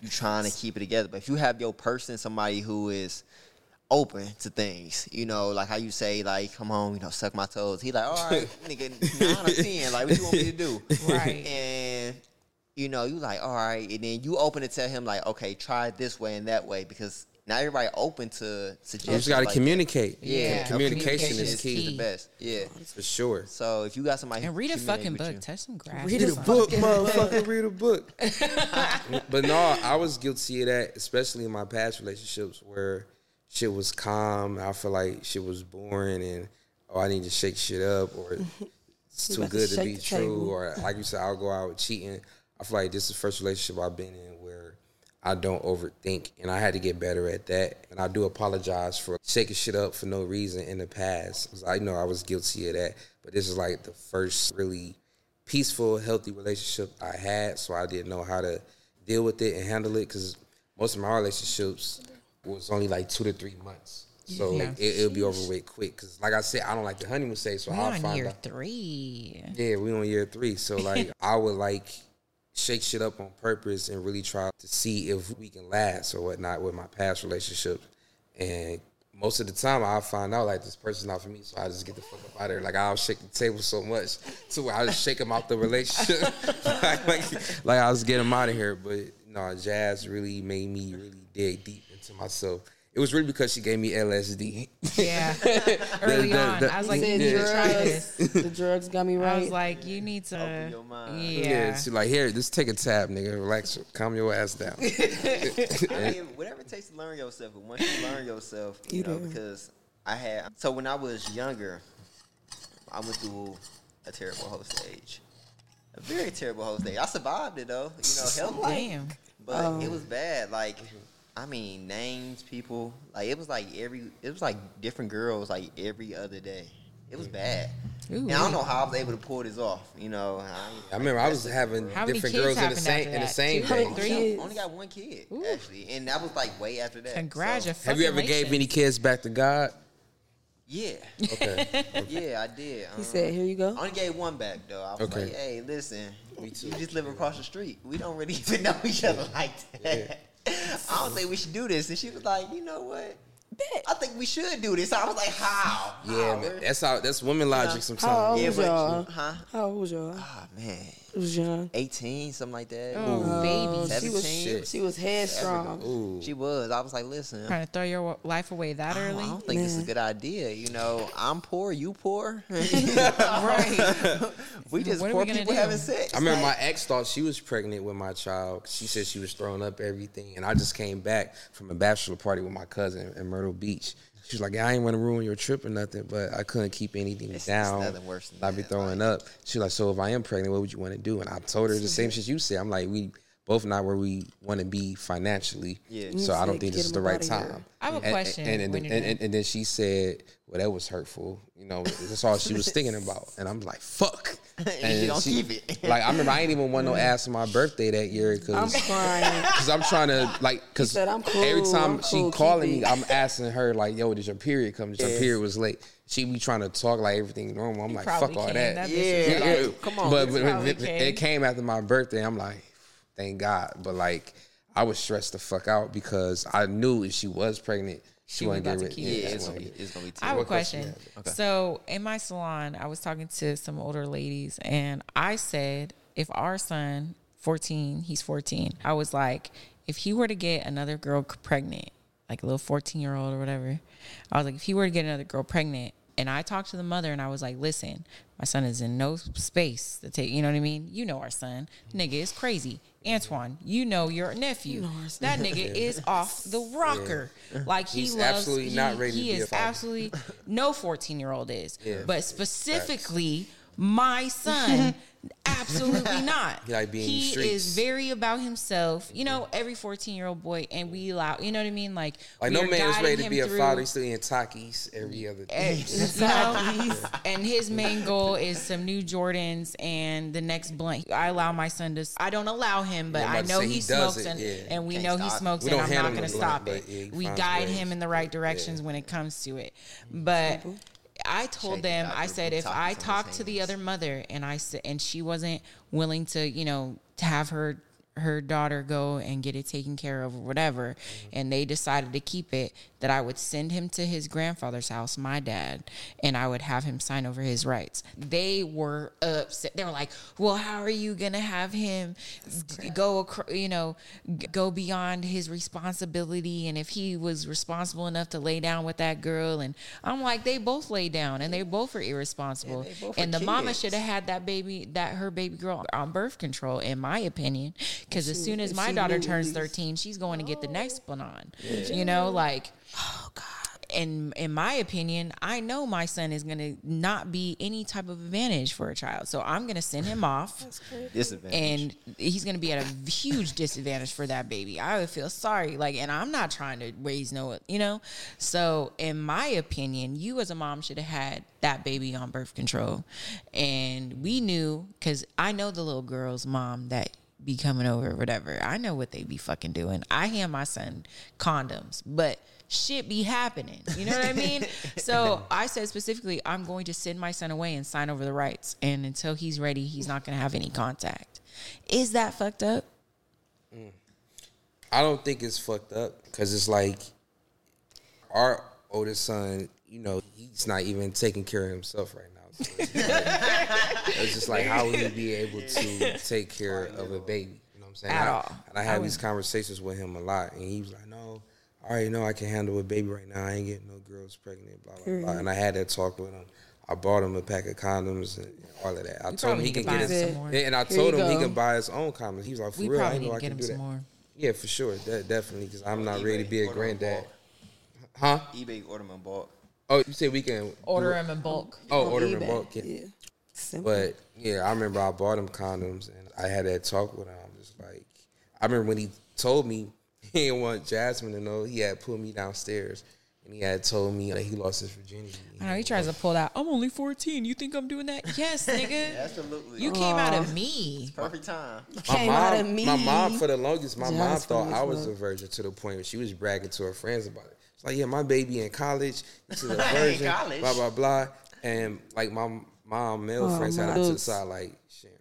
you trying to keep it together. But if you have your person, somebody who is open to things, you know, like how you say, like, come on, you know, suck my toes. He like, all right, nigga, nine or ten, like, what you want me to do? Right. And you know, you like, all right, and then you open to tell him like, okay, try it this way and that way because now everybody open to suggestions. You just got to like that. communicate. Yeah, communication, communication is is key, is the best. Yeah. for sure. So if you got somebody And who read a fucking book. you- Touch some grass. Read Read a a book, motherfucker. Read a book. but no, I was guilty of that, especially in my past relationships where shit was calm. I feel like shit was boring, and oh, I need to shake shit up, or it's too about to good to be true, table. or like you said, I'll go out cheating. I feel like this is the first relationship I've been in where I don't overthink, and I had to get better at that. And I do apologize for shaking shit up for no reason in the past. I know I was guilty of that, but this is like the first really peaceful, healthy relationship I had, so I didn't know how to deal with it and handle it. Because most of my relationships was only like two to three months, so Yeah. it, it'll be over with quick. Because like I said, I don't like the honeymoon stage, so We're I'll on find year out. three. Yeah, we on year three. So like I would like shake shit up on purpose and really try to see if we can last or whatnot with my past relationships. And most of the time I find out like this person's not for me, so I just get the fuck up out of there. Like I'll shake the table so much to where I just shake them out the relationship. like, like, like I was getting them out of here. But no, Jazz really made me really dig deep into myself. It was really because she gave me LSD. Yeah. Early the- on, the- I was like, Said you the to try drugs, this. the drugs got me right. I was like, you need to. Open your mind. Yeah. Yeah, she like here, just take a tab, nigga. Relax, calm your ass down. I mean, whatever it takes to learn yourself, but once you learn yourself, you, You know, do. because I had so when I was younger, I went through a terrible whole stage. A very terrible whole stage. I survived it though, you know, healthy. Damn. But Oh. it was bad. Like, I mean, names, people. Like, it was like every. It was like different girls, like every other day. It was bad. Ooh, and I don't know how I was able to pull this off. You know, I, I remember I was having How different girls in the same after in the same Two? day. How only, got, only got one kid actually, and that was like way after that. So, Have you ever gave any kids back to God? yeah, Okay. yeah, I did. he Um, said, "Here you go." I only gave one back though. I was Okay. like, hey, listen, we just live across the street. We don't really even know each other like that. I don't think we should do this. And she was like, you know what? Bet. I think we should do this. I was like, how? Yeah, How? That's how that's women logic How sometimes. How old Yeah, was but- y'all? Huh? How old was y'all? Ah, man. It was young. 18, something like that. Oh, Oh, baby. she was Shit. she was headstrong. Ooh. She was. I was like, listen. Trying to throw your life away that oh, I don't, early? I don't think this is a good idea. You know, I'm poor, you poor. right. we just What poor we people do? having sex. I remember Like, my ex thought she was pregnant with my child. She said she was throwing up everything, and I just came back from a bachelor party with my cousin in Myrtle Beach. She was like, "Yeah, "I ain't want to ruin your trip or nothing, but I couldn't keep anything It's- it's down. nothing worse than I'd be throwing up." She was like, "So if I am pregnant, what would you want to do?" And I told her the same shit you said. I'm like, "We both not where we want to be financially, Yeah. so I don't think this is the right up here." time." I have a And- question And, and, when and, and, and then she said, "Well, that was hurtful. You know, that's all she was thinking about." And I'm like, "Fuck." And you don't keep it. like I remember, I ain't even want no ass on my birthday that year because I'm because crying. Cause I'm trying to like, cause cool, every time I'm she cool, calling me, it." I'm asking her like, "Yo, did your period come? Did Your Yes. period was late." She be trying to talk like everything normal. I'm like, probably "Fuck all can. that." That bitch Yeah, like, like- come on. but, but it, it came after my birthday. I'm like, thank God. But like, I was stressed the fuck out because I knew if she was pregnant, she, She wouldn't was get about rid. to keep yeah, it. it's gonna be, it's gonna be I have a question question. Okay. So in my salon, I was talking to some older ladies, and I said, if our son, 14, he's 14, I was like, if he were to get another girl pregnant, like a little 14 year old or whatever. I was like, if he were to get another girl pregnant, and I talked to the mother and I was like, listen, my son is in no space to take, you know what I mean? You know our son. Nigga is crazy. Antoine, you know your nephew. that nigga is off the rocker. Like he He's loves absolutely he, not ready he is absolutely no 14 year old is. Yeah. But specifically my son absolutely not. He like being he is very about himself. You know, every 14 year old boy and we allow, you know what I mean? Like Like no man is ready to be a through- father. He's still eating Takis every other day. Eh, you know? and his main goal is some new Jordans and the next blunt. I allow my son to. I don't allow him, but I'm I about to know he, he smokes, it, and, yeah. and we Can't know he stop it. smokes, and I'm not going to the blunt, stop it. yeah, we guide ways. him in the right directions when it comes to it. Mm-hmm. But I told them, I said, if I talked to the other mother and I said, and she wasn't willing to, you know, to have her her daughter go and get it taken care of or whatever. And they decided to keep it that I would send him to his grandfather's house my dad and I would have him sign over his rights. They were upset. They were like well how are you going to have him go you know go beyond his responsibility? And if he was responsible enough to lay down with that girl? And I'm like they both lay down and they both were irresponsible. Both and the mama should have had that baby that her baby girl on birth control in my opinion because as soon as my daughter knew turns 13 she's going to get the next one on you know like oh god in in my opinion i know my son is going to not be any type of advantage for a child so i'm going to send him off Disadvantage. and he's going to be at a huge disadvantage for that baby. I would feel sorry, like, and I'm not trying to raise no, you know. So, in my opinion, you as a mom should have had that baby on birth control, and we knew because I know the little girl's mom that be coming over whatever. I know what they be fucking doing. I hand my son condoms, but shit be happening. You know what I mean? so I said specifically, I'm going to send my son away and sign over the rights. And until he's ready, he's not going to have any contact. Is that fucked up? Mm. I don't think it's fucked up because it's like our oldest son. You know, he's not even taking care of himself right now. So it's, just like, it's just like how will you be able to take care of a baby? You know what I'm saying? At I, all. And I I have wouldn't. these conversations with him a lot, and he was like, "No, I already know I can handle a baby right now. I ain't getting no girls pregnant." Blah blah blah. Mm-hmm. And I had that talk with him. I bought him a pack of condoms and all of that. I told him he can get his, some more. and I Here told you him he can buy his own condoms. He was like, "For We real, I probably didn't need know to I get can him do some that." more. Yeah, for sure. That definitely because I'm not ready to be a granddad. Huh? eBay order them in bulk. Oh, you said we can Order them in bulk. Oh, On order them in bulk. Yeah. Yeah. Simple. But yeah, I remember I bought him condoms and I had that talk with him. I'm just like, I remember when he told me he didn't want Jasmine to know. He had pulled me downstairs and he had told me that he lost his virginity. I know he tries to pull that. I'm only 14. You think I'm doing that? Yes, nigga. Absolutely. You came out of me. perfect time. My Came out of mom, me. my mom, for the longest, my mom Jasmine thought I was was a virgin to the point where she was bragging to her friends about it. It's like, yeah, my baby in college, this is a virgin, blah blah blah. And like my mom, male Oh, friends had my to the side, like Sharon.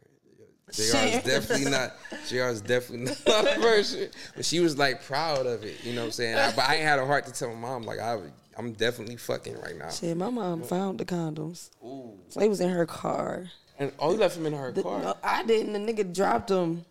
JR Sharon. is definitely not. JR is definitely not a virgin, but she was like proud of it. You know what I'm saying? I- but I ain't had a heart to tell my mom like I, I'm definitely fucking right now. Shit, my mom found the condoms. So they was in her car. And oh, you left him in her The- car. no, I didn't. The nigga dropped them.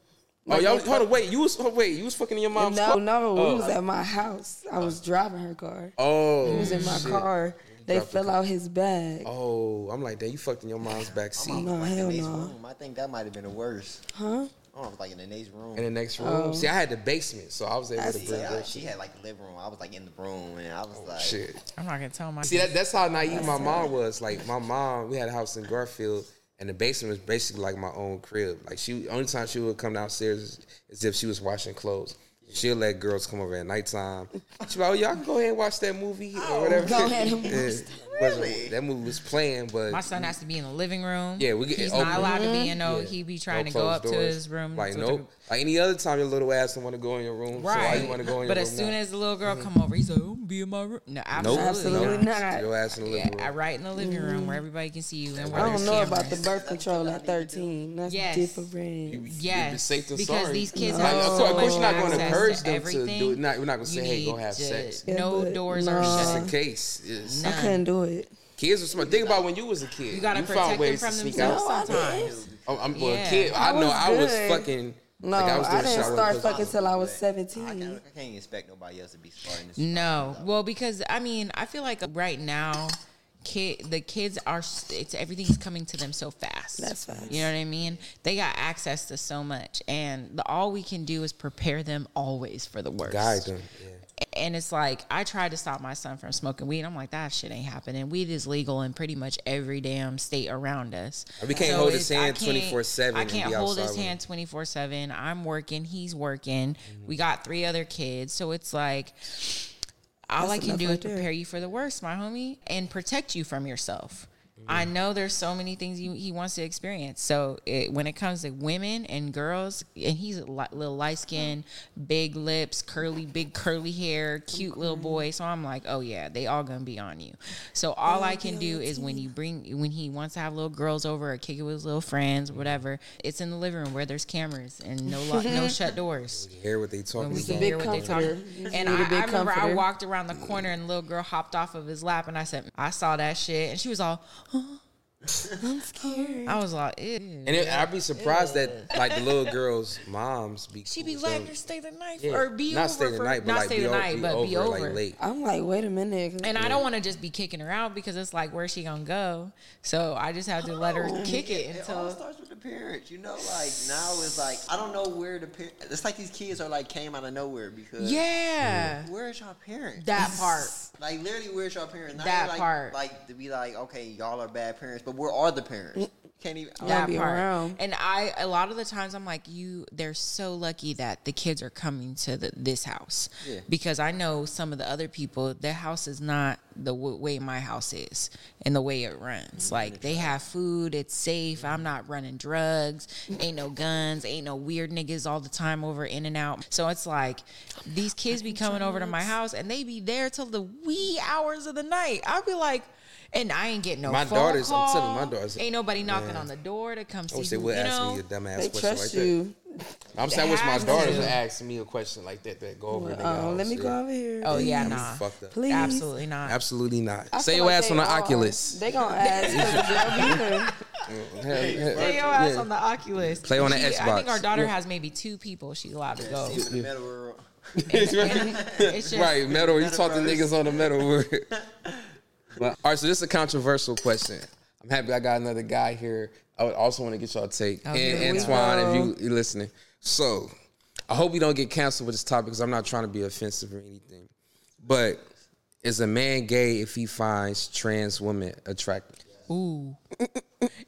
Oh, y'all, hold on, wait. You was, oh, wait, you was fucking in your mom's no, car. no, Oh. he was at my house. I was driving her car. Oh, He was in oh, my shit. car. They dropped the fell out his bag. Oh, I'm like, damn, you fucked in your mom's back I'm seat. off, No, like, hell the next no. room. I think that might have been the worst. Huh? I don't know, like in the next room. In the next room. Oh. See, I had the basement, so I was able to bring Yeah, her she had like the living room. I was like in the room, and I was oh, like, Oh, Shit. I'm not gonna tell my. See, that, that's how naive my mom was. Like, my mom, we had a house in Garfield, and the basement was basically like my own crib. Like, she only time she would come downstairs is, is if she was washing clothes. She'll let girls come over at nighttime. She'd like, oh, y'all can go ahead and watch that movie or oh, whatever. go ahead and watch Yeah. that. Wasn't- That movie was playing, but My son has to be in the living room. Yeah, we get He's open. not allowed to be in no. Yeah. Mm-hmm. He be No trying to go closed up to his room. Like to no, the- like any other time, your little ass don't want to go in your room. So Right. you want to go in your but room? as soon now? as the little girl mm-hmm. come over, he's like, "I'm gonna be in my room." No, nope, absolutely, Absolutely nope. not. Your ass in the Yeah, living room. I right in the living room where everybody can see you and where I don't know about the birth control at 13. That's Yes. different. Yes, It's safe to because sorry. these kids Like, have of so course, of course, you're not going to access encourage them to everything. do. Not, we're not going to say, "Hey, go need have sex." No doors no. are Just shut. in case. I couldn't do it. Kids are smart. Think about when you was a kid. You gotta you protect found them ways from to sneak themselves out. No, I sometimes. Oh, I'm well, Yeah. kid. I, I know was I was fucking No, Like, I I, was doing shit didn't I wasn't start fucking till I was I can't, 17. I can't expect nobody else to be smart in this. No, well, because I mean, I feel like right now, kid, the kids are it's everything's coming to them so fast. That's facts. You know what I mean? They got access to so much, and the, all we can do is prepare them always for the worst. Guide them. Yeah. And it's like I tried to stop my son from smoking weed. I'm like, that shit ain't happening. Weed is legal in pretty much every damn state around us. We can't hold his hand 24/7 I can't hold his hand 24 seven. I'm working. He's working. Mm-hmm. We got three other kids, so it's like all That's I can do right is prepare there. you for the worst, my homie, and protect you from yourself. Mm-hmm. I know there's so many things he, he wants to experience. So it, when it comes to women and girls, and he's a li- little light skin, big lips, curly, big curly hair, cute little boy. So I'm like, oh yeah, they all gonna be on you. So all I can do is when you bring when he wants to have little girls over or kick it with his little friends, whatever. It's in the living room where there's cameras and no lo- no shut doors. We hear what they When talking we can hear what they comforter. talking. And need a I, big I remember I walked around the corner and the little girl hopped off of his lap and I said, I saw that shit. And she was all, I'm scared. I was like, Ew. And it, I'd be surprised that like the little girls' moms be. she be cool, letting so- stay the night Yeah. or be not over stay the for, night, but not like stay the o- night, but over, be over. like late. I'm like, wait a minute. And I don't want to just be kicking her out because it's like, where's she gonna go? So I just have to let her kick it It all until. Starts with the parents, you know. Like now, it's like I don't know where the parents. It's like these kids are like came out of nowhere because Yeah, Where's your parents? that part. Like literally, where's your parents? Not That like, part. Like to be like, okay, y'all are bad parents, but where are the parents? Can't even. Yeah. that be part. around. And I, a lot of the times, I'm like, you. They're so lucky that the kids are coming to the, this house, Yeah. because I know some of the other people. Their house is not the w- way my house is, and the way it runs. Mm-hmm. Like they have food, it's safe. I'm not running drugs. Ain't no guns. Ain't no weird niggas all the time over in and out. So it's like these kids be coming over to my house, and they be there till the wee hours of the night. I'll be like. And I ain't getting no My phone daughters- I'm telling my daughters- Ain't nobody knocking Man. on the door to come I see wish they who, would you ask know? me a dumbass They question trust like you. that. I'm saying, I wish my daughters to. would ask me a question like that. That go over. their Oh, house, let me go over here. Oh yeah, I'm nah. fucked up. Please. Absolutely not. Absolutely not. I Say your like ass on the are. Oculus. They gonna ask for the girl either. Stay your ass Yeah. on the Oculus. Play on the She- I think our daughter Yeah. has maybe two people she's allowed to go. See the metal world. It's just, right, metal. You talk to niggas on the metal word. but all right, so this is a controversial question. I'm happy I got another guy here. I would also want to get y'all take. Oh, and Antoine, if you you listening. So I hope we don't get canceled with this topic because I'm not trying to be offensive or anything. But is a man gay if he finds trans women attractive? ooh. you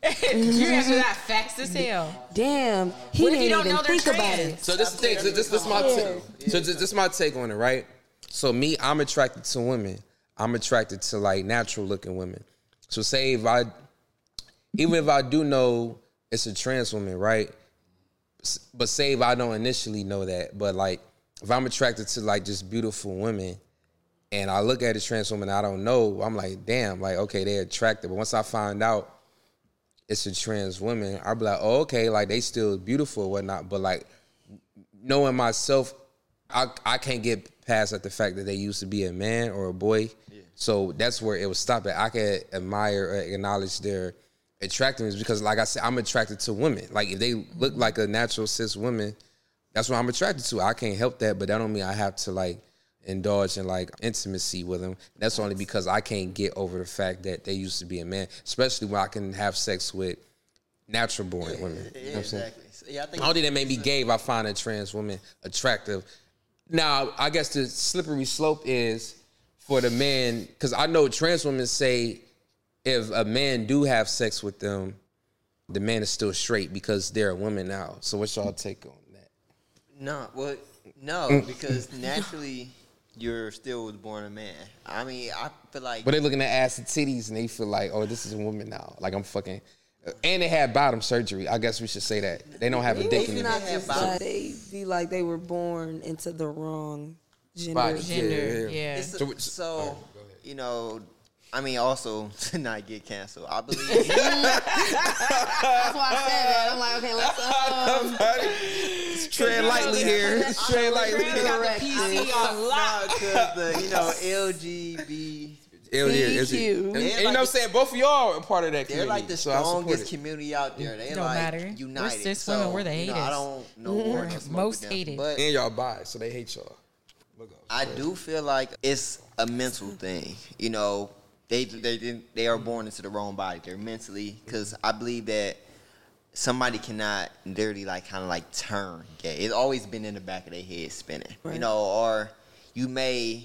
answer that fast as hell. Damn, he What if you didn't don't even know they're think about trans? it. So this is the thing. This, this is my take. So this, this is my take on it, right? So me, I'm attracted to women. I'm attracted to like natural looking women. So say if I, even if I do know it's a trans woman, right? But say if I don't initially know that, but like if I'm attracted to like just beautiful women, and I look at a trans woman I don't know, I'm like, damn, like okay, they're attractive. But once I find out it's a trans woman, I'll be like, oh, okay, like they still beautiful or whatnot. But like knowing myself, I I can't get past at the fact that they used to be a man or a boy. So that's where it would stop at. I can admire or acknowledge their attractiveness because, like I said, I'm attracted to women. Like if they look mm-hmm. like a natural cis woman, that's what I'm attracted to. I can't help that, but that don't mean I have to like indulge in like intimacy with them. That's only because I can't get over the fact that they used to be a man, especially when I can have sex with natural born women. You know what I'm saying? exactly. Yeah, I think don't that made me gay if I find a trans woman attractive. Now, I guess the slippery slope is for the man, because I know trans women say if a man do have sex with them, the man is still straight because they're a woman now. So what's y'all take on that? No, well, no, Mm. because naturally you're still born a man. I mean, I feel like But they're looking at ass and titties and they feel like, oh, this is a woman now. Like I'm fucking. And they had bottom surgery. I guess we should say that they don't have a dick It's anymore. not They just have that they be like they were born into the wrong gender. Body. Gender, Yeah. yeah. It's So a- so, all right, you know, I mean, also to not get canceled. I believe. That's why I said that. I'm like, okay, let's um, Tread lightly here. Tread lightly. Trans got the PC on lock. because the you know LGBT Hell yeah, Thank is it- you. And, They're you know what I'm saying? Both of y'all are part of that They're community. like the so I strongest it. community out there. They Don't like matter. We're united. cis so, women, we're the you know, I don't know war, no Most with them. hated. But And y'all bi, so they hate y'all. I do feel like it's a mental thing. You know, they they didn't they are born into the wrong body. They're mentally because I believe that somebody cannot literally like kind of like turn gay. It's always been in the back of their head spinning. You know, or you may,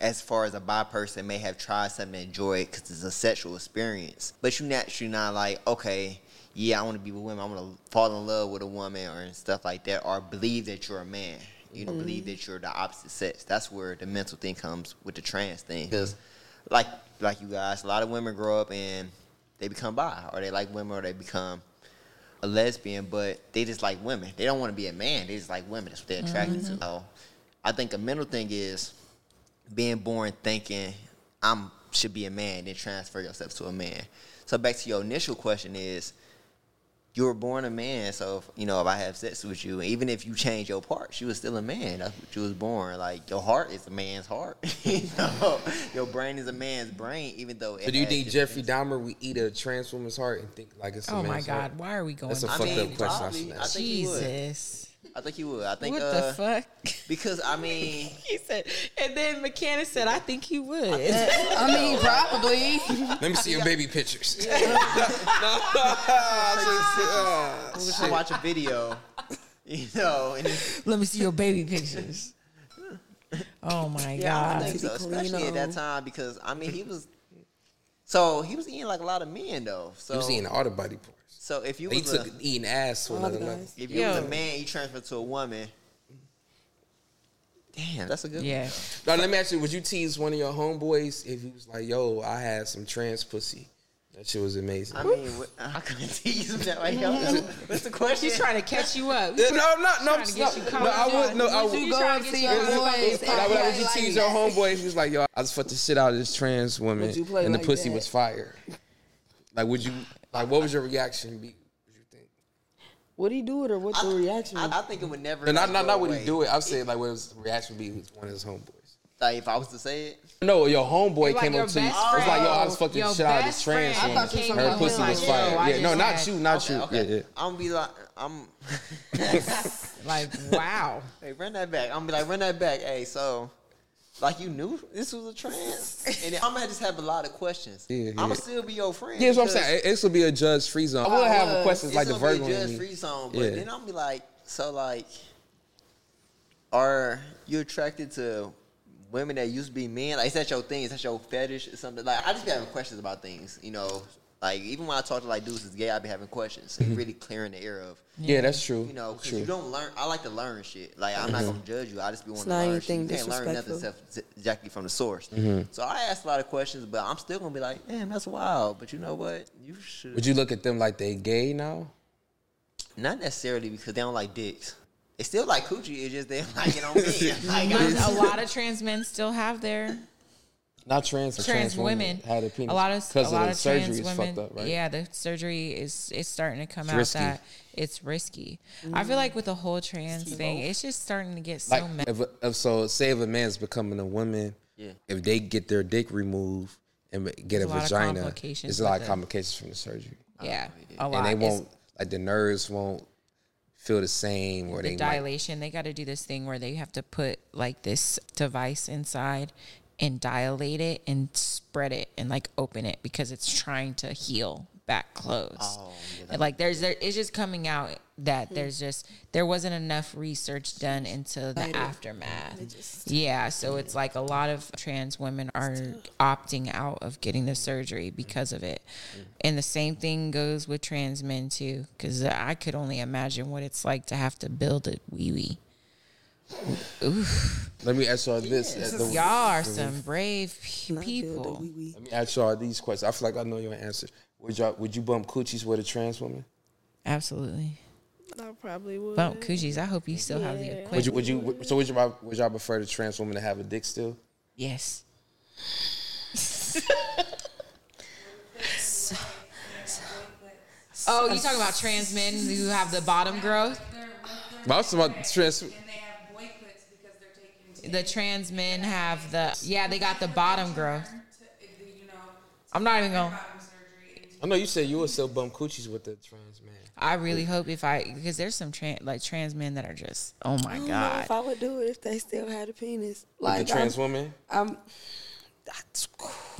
as far as a bi person, may have tried something and enjoy it because it's a sexual experience, but you naturally not like okay. Yeah, I want to be with women. I want to fall in love with a woman or stuff like that, or believe that you're a man. You know, believe mm-hmm. that you're the opposite sex. That's where the mental thing comes with the trans thing. Because, like, like you guys, a lot of women grow up and they become bi, or they like women, or they become a lesbian, but they just like women. They don't want to be a man. They just like women. That's what they're attracted to. Mm-hmm. So, I think a mental thing is being born thinking I'm should be a man, then transfer yourself to a man. So back to your initial question is you were born a man, so if, you know if I have sex with you, even if you change your parts, you was still a man. That's what you was born. Like your heart is a man's heart. you know, your brain is a man's brain, even though. It So do you think Jeffrey. Dahmer would eat a trans woman's heart and think like it's a Oh my God! heart? Why are we going? That's a? I fucked mean, up question. I probably. I ask. think he would. Jesus! I think he would. I think. What uh, the fuck? Because I mean, He said, and then McKenna said, "I think he would." I mean, probably. Let me see your baby pictures. I was gonna watch a video, you know, and Let me see your baby pictures. Oh my yeah, I god! think so, Be clean especially at that time because I mean he was. So he was eating like a lot of men though. So He was eating all the body parts. So if you He was a, took eating ass to another level. if you was a Yo. man, you transferred to a woman. Damn, that's a good. Yeah, Now let me ask you: Would you tease one of your homeboys if he was like, "Yo, I had some trans pussy"? That shit was amazing. I mean, what, I couldn't tease him that way. Yo, what's the question? she's trying to catch you up. Yeah, no, I'm not. No, I'm to get you not. caught No, I up. would. No, I Would would. you You go trying and to see get your you boys. Like, like, would you like tease that. your homeboy if he was like, "Yo, I just fucked the shit out of this trans woman, Would you play and the like pussy that? was fire"? Like, would you? Like, what was your reaction be? Would you think? What he do it or what the reaction? I, I think it would never. No, not like, not, not what he do it. I'm saying like, what his reaction be with one of his homeboys? Like if I was to say it, No, your homeboy Like came your up to you. It best was like, yo, I was fucking Your shit out of best this trans friend woman. came Her pussy to you was like, fire. yo, I Yeah, no, not had- you, not okay, you. okay. Yeah, yeah. I'm gonna be like, I'm. Like, wow. Hey, run that back. I'm gonna be like, run that back. Hey, so, like, you knew this was a trans, and I'm gonna just have a lot of questions. Yeah, I'm gonna still be your friend. Yeah, that's what I'm saying. This will be a judge free zone. I will have was. questions like the be Virgo. a Judge free zone, but Yeah. then I'm be like, so like, are you attracted to women that used to be men? Like, is that your thing? Is that your fetish or something? Like, I just be having questions about things. You know, like even when I talk to like dudes that's gay, I be having questions. So really clearing the air of. Yeah, that's true. You know, because you don't learn. I like to learn shit. Like I'm not gonna judge you. I just be wanting to not learn shit. You can't learn nothing except exactly from the source. Mm-hmm. So I ask a lot of questions, but I'm still gonna be like, damn, that's wild. But you know what? You should Would you look at them like they gay now? not necessarily because they don't like dicks. They still like coochie. It's just they don't like it on me. Like, a lot of trans men still have their Not trans, but trans, women. had a penis. a lot of a because lot the of surgery trans is women. fucked up, right? Yeah, the surgery is it's starting to come It's out risky. that it's risky. I feel like with the whole trans thing, it's just starting to get so Like messy. if, if so, say if a man's becoming a woman, Yeah. if they get their dick removed and get There's a a lot of vagina, complications there's a lot of complications from the surgery, Yeah, a lot. and they won't like the nerves won't feel the same, or the they might, dilation they got to do this thing where they have to put like this device inside and dilate it and spread it and like open it because it's trying to heal back closed Oh, yeah, like there's there it's just coming out that hmm. there's just there wasn't enough research done into the aftermath. Yeah so it's like a lot of trans women are opting out of getting the surgery because of it. Mm-hmm. And the same thing goes with trans men too because i could only imagine what it's like to have to build a wee wee Let me ask y'all this: uh, the- y'all are some brave pe- Not build a people. Let me ask y'all these questions. I feel like I know your answer. Would y'all would you bump coochies with a trans woman? absolutely I probably would. bump coochies i hope you still have the Yeah. equipment Would you would you would- so would you would y'all prefer the trans woman to have a dick still? yes Oh, you talking about trans men who have the bottom growth? But I was talking about trans. And they have boy clips because they're taking The trans men have the yeah, they got the bottom growth. I'm not even going. I know you said you would sell bum coochies with the trans man. I really hope if I because there's some trans like trans men that are just oh my I don't know god. if I would do it if they still had a penis. With Like the trans I'm, woman. I'm that's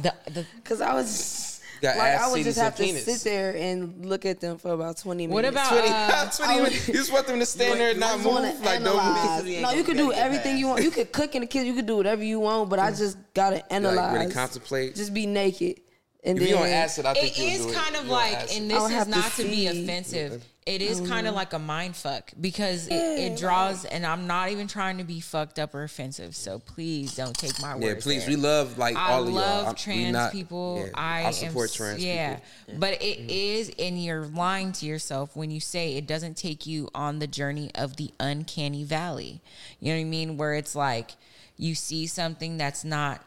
The, the, Cause I was Got like ass, I would just have to penis. sit there and look at them for about twenty minutes. What about, Twenty, uh, twenty minutes. You just want them to stand there and not move. Like don't move. No, you gonna could do everything you want. You could cook in the kitchen. You could do whatever you want. But I just gotta analyze. Like really contemplate. Just be naked. And if then you on acid, I think it you'll is do it. kind of like, acid. and this is have to not to be see. offensive. It is kind of like a mind fuck because it, it draws, and I'm not even trying to be fucked up or offensive. So please don't take my word. yeah, please. We love like I all of y'all. love I'm- trans not- people. yeah, I, I support am, trans yeah. people. Mm-hmm. But it is, and you're lying to yourself when you say it doesn't take you on the journey of the uncanny valley. You know what I mean? Where it's like you see something that's not.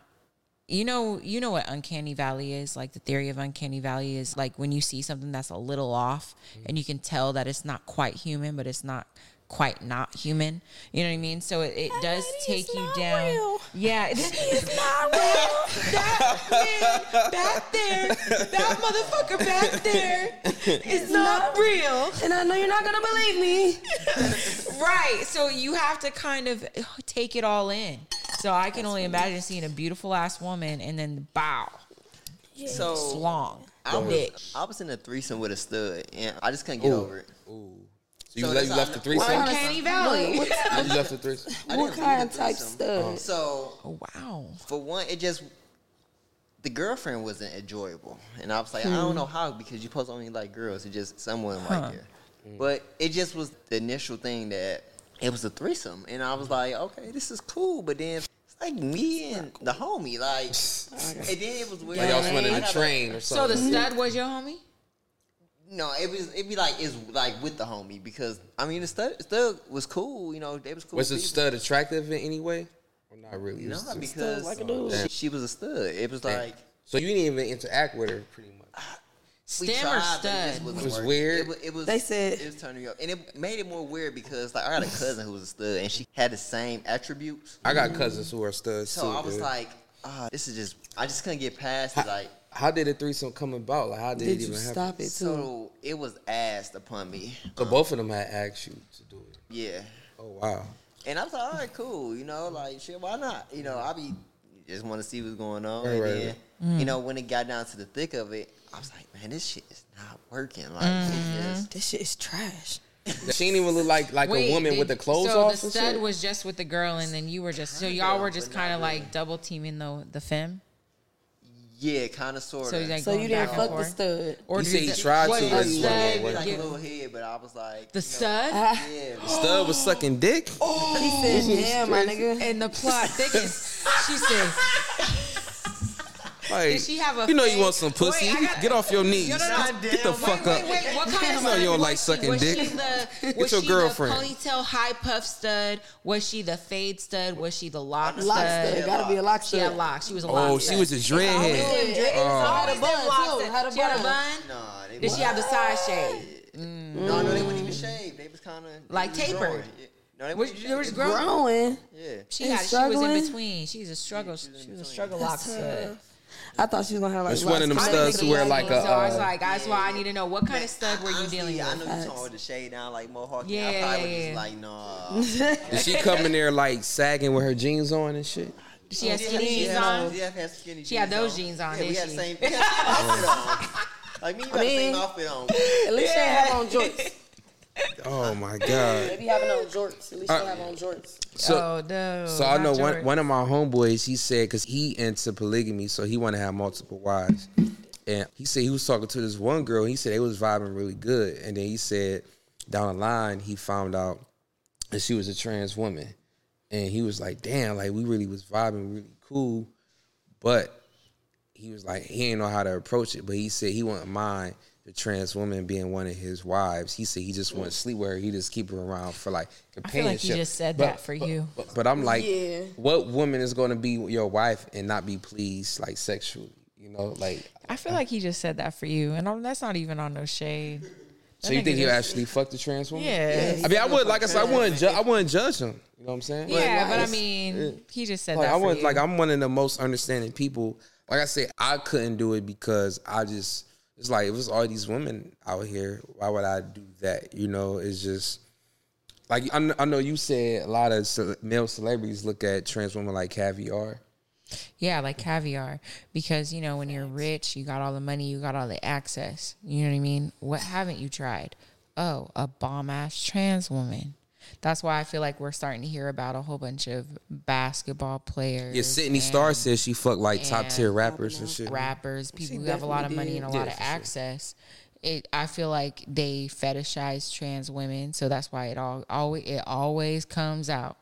You know, you know what uncanny valley is. Like the theory of uncanny valley is like when you see something that's a little off, Mm-hmm. and you can tell that it's not quite human, but it's not quite not human. You know what I mean? So it, it does take you down. real. Yeah, it is not real. That man back there, that motherfucker back there is not real. and I know you're not gonna believe me. Right. So you have to kind of take it all in. So I can only imagine seeing a beautiful ass woman and then bow, So long. I was. I was in a threesome with a stud, and I just couldn't get Ooh. over it. Ooh. So you, So left, that's you how left I the know- threesome? What Uncanny Valley. What, you left the threesome? I what didn't leave kind the of type threesome. stud? So Oh, wow. for one, it just the girlfriend wasn't enjoyable, and I was like, I don't hmm. know how because you post only like girls. It just someone Huh. like her, but it just was the initial thing that it was a threesome, and I was like, okay, this is cool, but then. it's Like me and the homie, like, and then it was weird. Like y'all was running I the train or something. So the something. stud was your homie? No, it was it'd be like it's like with the homie because I mean the stud, stud was cool, you know, they was cool. was the people. stud attractive in any way? Or not really? It No, was just- because like a dude. she, she was a stud. It was Damn. like so you didn't even interact with her pretty much. We Stem tried, or but it, wasn't It was working. weird? It was, it was. They said- it was turning me up, and it made it more weird because like I had a cousin who was a stud, and she had the same attributes. I got cousins who are studs too. So too. I was dude. like, ah, this is just. I just couldn't get past it. Like, how did the threesome come about? Like, how did, Did it you even happen? stop it too? so it was asked upon me. So both of them had asked you to do it. Yeah. Oh wow. And I was like, all right, cool. You know, like, shit, why not? You know, I be just want to see what's going on. Right, and right, then, you know, when it got down to the thick of it, I was like, man, this shit is not working. Like, it just, mm-hmm. This shit is trash. She didn't even look like like a woman did- with the clothes so off. the stud shit? was just with the girl, and then you were just so y'all were just kind of really. like double teaming the the femme. yeah, kind of, sort of. So like So you didn't fuck the stud. Or He did said he the- tried what to, did but stud wasn't like a little head, but I was like, the you know, stud yeah. Stud was sucking dick. Oh, He said, "Damn, my nigga." and the plot thickens. She said, Like, Did she have a you know you want some pussy? Wait, I got- Get off your knees. No, no, no. Get, get the Wait, fuck wait, up. wait, what kind of You know you don't like sucking was dick. She the, Get was your she girlfriend. the ponytail high puff stud? Was she the fade stud? Was she the lock, Lock stud? stud. Gotta be a lock stud. She had stud. locks. She was a oh, lock Oh, stud. she was a dreadhead. Always them dreads. Had a bun, too. Had a She had a bun. bun. Nah, they Did she have the side shade? No, mm. mm. no, they wouldn't even shave. They was kind of Like tapered. No, they Was, wouldn't was shave. growing. Growing. Yeah. She And had. She was in between. She was a struggle. She was a struggle lock stud. I thought she was gonna have like. It's one of them I didn't studs think who wear like that, a. So I was Uh, like, that's why I need to know what kind of stud were you Honestly, dealing I know you talking with the shade down like Mohawk. Yeah, I probably yeah, was yeah. just like, nah. did she come in there like sagging with her jeans on and shit? She had Yeah, skinny jeans on. Yeah, had skinny She had those jeans on, Yeah, we had the she? same, had the same outfit on. Like me, you got the same mean- outfit on. At least she ain't have on jorts. Oh my god. They be having on jorts. At least she Uh, have on jorts. So, oh no. so I know not one one of my homeboys. He said because he into polygamy, so he want to have multiple wives. And he said he was talking to this one girl. He said they was vibing really good, and then he said down the line he found out that she was a trans woman, and he was like, "Damn, like we really was vibing really cool," but he was like he didn't know how to approach it. But he said he wouldn't mind the trans woman being one of his wives. He said he just wouldn't sleep with her. He just keep her around for like companionship. I feel companionship. like you just said But- that for you. but, but I'm like, Yeah. what woman is going to be your wife and not be pleased like sexually? You know, like. I feel like he just said that for you, and I'm, that's not even on no shade. So you think he just- actually fucked the trans woman? Yeah. I mean, I would like I said, I wouldn't. Ju- I wouldn't judge him. You know what I'm saying? Yeah, but I Like, mean, he just said like, that I was like I'm one of the most understanding people. like I said, I couldn't do it because I just it's like it was all these women out here. Why would I do that? You know, it's just like I I know you said a lot of ce- male celebrities look at trans women like caviar. Yeah, like caviar. Because, you know, when you're rich, you got all the money, you got all the access. You know what I mean? What haven't you tried? Oh, a bomb ass trans woman. That's why I feel like we're starting to hear about a whole bunch of basketball players. Yeah, Sydney and Star says she fucked like top tier rappers and shit. rappers, people who have a lot of money and a Yeah, lot of for sure. access. It, I feel like they fetishize trans women, so that's why it all always it always comes out.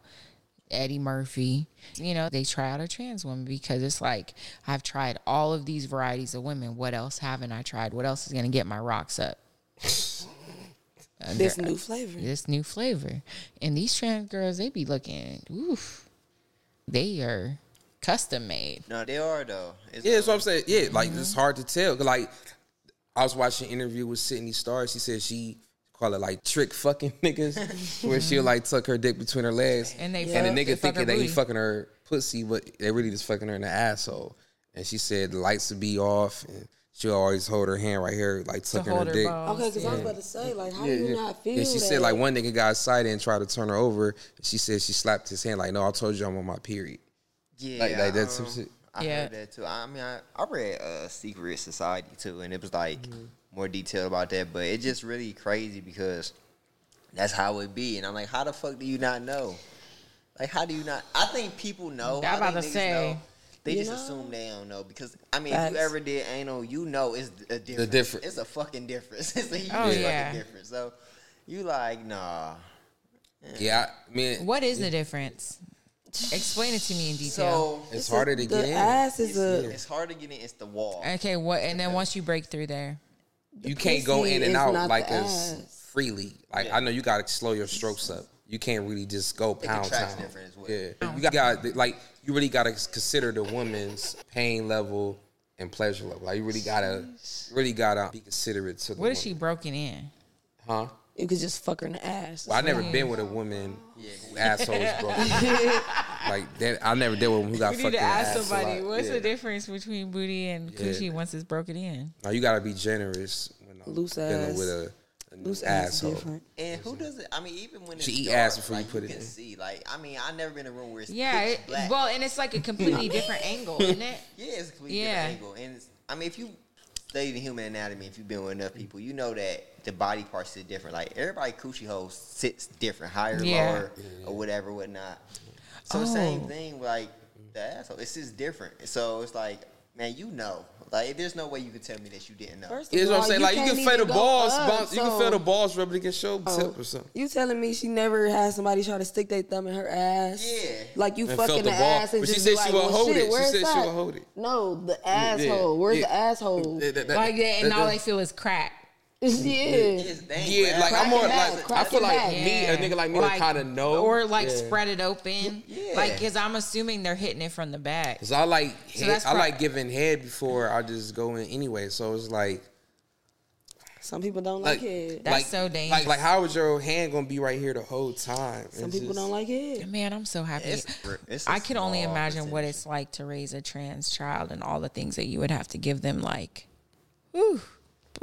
Eddie Murphy, you know, they try out a trans woman because it's like I've tried all of these varieties of women. What else haven't I tried? What else is gonna get my rocks up? And This new flavor. this new flavor. And these trans girls, they be looking, oof, they are custom made. No, they are though. It's Yeah, that's what I'm saying. Yeah, like Mm-hmm. it's hard to tell. Like I was watching an interview with Sidney Starr. She said she call it like trick fucking niggas, where she'll like tuck her dick between her legs, And they and fuck- the nigga fuck thinking that he fucking her pussy, but they really just fucking her in the asshole. And she said the lights would be off, and she'll always hold her hand right here, like To tucking her her dick. balls. Okay, because I was about to say, like, how Yeah, do you yeah. not feel And she that? said like one nigga got excited and tried to turn her over. She said she slapped his hand like, "No, I told you I'm on my period." Yeah, Like- like that um, some shit. I Yeah. heard that too. I mean, I, I read uh, Secret Society too, and it was like Mm-hmm. more detailed about that. But it's just really crazy because that's how it be, and I'm like, how the fuck do you not know? Like, how do you not? I think people know. I'm about to say. know. They You just know? assume they don't know because I mean, if you ever did anal, you know it's a difference. The difference. It's a fucking difference. It's a oh, huge Oh, fucking yeah. difference. So you like, nah. Yeah, I mean, What is the difference? Explain it to me in detail. So it's a- harder to the get in. ass is it's, a. it's hard to get in. It's the wall. okay, what? And then once you break through there, you can't go in and out like as freely. Like I know you gotta slow your strokes up. You can't really just go pound contracts town. well. Yeah, you got like you really gotta consider the woman's pain level and pleasure level. Like you really gotta, really gotta be considerate to the. what is she woman. broken in? Huh? You could just fuck her in the ass. Well, I never been with a woman yeah. who asshole is broken. like that, I never dealt with one who got We fucked need to in the ask ass a somebody lot. what's Yeah. the difference between booty and coochie once it's broken in. No, you gotta be generous when I'm Loose dealing ass. with a, a Loose ass asshole. different. And who does it? I mean, even when She it's eat dark, ass before you like, put it can in. See, like, I mean, I never been in a room where it's Yeah, pitch it, well, and it's like a completely different angle, isn't it? yeah, it's a completely Yeah. different angle. And it's, I mean, if you study the human anatomy, if you've been with enough people, you know that the body parts sit different. Like everybody coochie hole sits different, higher, Yeah. lower, or whatever, whatnot. So the same Oh. thing, like the asshole, it's just different. So it's like, man, you know, like there's no way you could tell me that you didn't know. First Yeah, of that's what I'm all, saying. Like you can't can feel the even go balls up, bounce. You can so- feel the balls rubbing against your Oh, tip or something. You telling me she never had somebody try to stick their thumb in her ass? Yeah. Like you And fucking the, the ball. ass and But she just said be she like, would well, hold shit, it. She where's said she that? would hold it. No, the asshole. Where's yeah. the asshole? That- that- that- Like that, and that- all that- they feel is crack. Yeah. Yeah, bad. like I'm more it back, like I feel like back. me, a nigga like me, to kind of know, or like Yeah. spread it open. Yeah. Like, cause I'm assuming they're hitting it from the back. Cause I like So head, that's I like giving head before I just go in anyway. So it's like Some people don't like, like it. That's like, so Like dangerous. like how is your hand gonna be right here the whole time? Some It's people just- don't like it. Man, I'm so happy. It's- it's a I could only small imagine what it's like to raise a trans child and all the things that you would have to give them. Like, whew.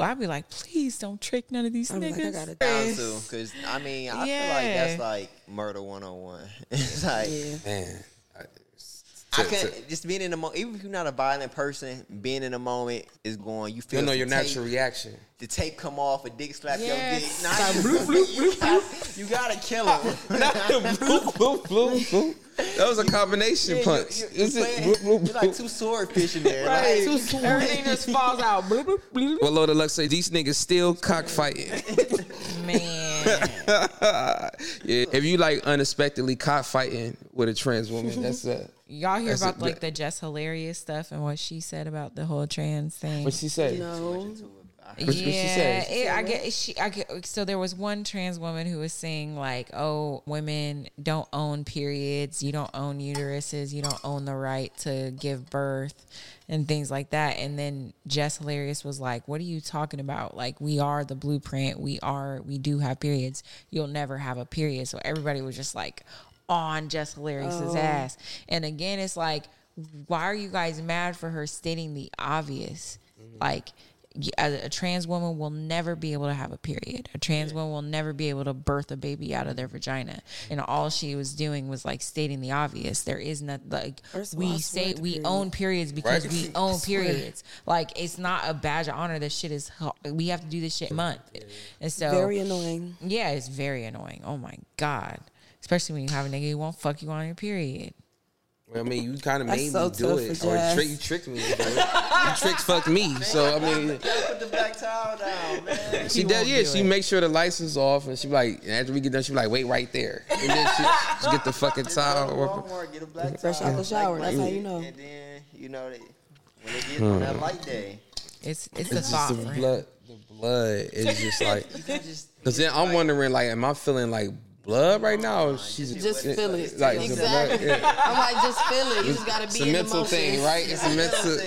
I'd be like, please don't trick none of these I'm like, I gotta down to because I mean I feel like that's like murder one on one. It's like Yeah. man. I, I can to- not just being in the moment. Even if you're not a violent person, being in the moment is going. You feel you know your tape- natural reaction. The tape come off, a dick slap Yes. your dick. Nah, you, you, got, you gotta kill him. Not the bloop, bloop, bloop, bloop. That was a combination Yeah, punch. You, you, you Is it playing- bloop, bloop, you're like two swordfish in there. Right. Like, Everything just falls out. Bloop, bloop, bloop. Well, Lord of Luck say these niggas still cockfighting. Man. yeah, if you like unexpectedly cockfighting with a trans woman, that's uh Y'all hear about it. like the Jess Hilarious stuff and what she said about the whole trans thing? what she said? No. She yeah, say? it, I get she. I get so there was one trans woman who was saying like, "Oh, women don't own periods. You don't own uteruses. You don't own the right to give birth." And things like that. And then Jess Hilarious was like, What are you talking about? Like, we are the blueprint. We are, we do have periods. You'll never have a period. So everybody was just like on Jess Hilarious's ass. And again, it's like, why are you guys mad for her stating the obvious? Like, y- a, a trans woman will never be able to have a period. A trans woman will never be able to birth a baby out of their vagina. And all she was doing was like stating the obvious. There is not like First of all, we say we period. own periods because Right. we own periods. Like it's not a badge of honor. This shit is we have to do this shit month. And so Very annoying. yeah, it's very annoying. Oh my god. Especially when you have a nigga who won't fuck you on your period. I mean, you kind of made so me do it, or Jazz. trick, you tricked me. into you tricked fucked me. So I mean, Put the black towel down, man. she He does. Yeah, do she it. makes sure the lights is off, and she be like, and after we get done, she be like, wait right there, and then she, she get the fucking towel. Walmart, get a black Fresh out the shower, that's how you know. And then you know they, when they get on that hmm. light day, It's it's the It's just thought. the blood. The blood is just like. you can just Cause then I'm wondering, like, am I feeling like blood right now? Or she's Just feel it. Like exactly. blood, yeah. I'm like, just feel it. You just gotta It's be a in the mental thing, right? It's a mental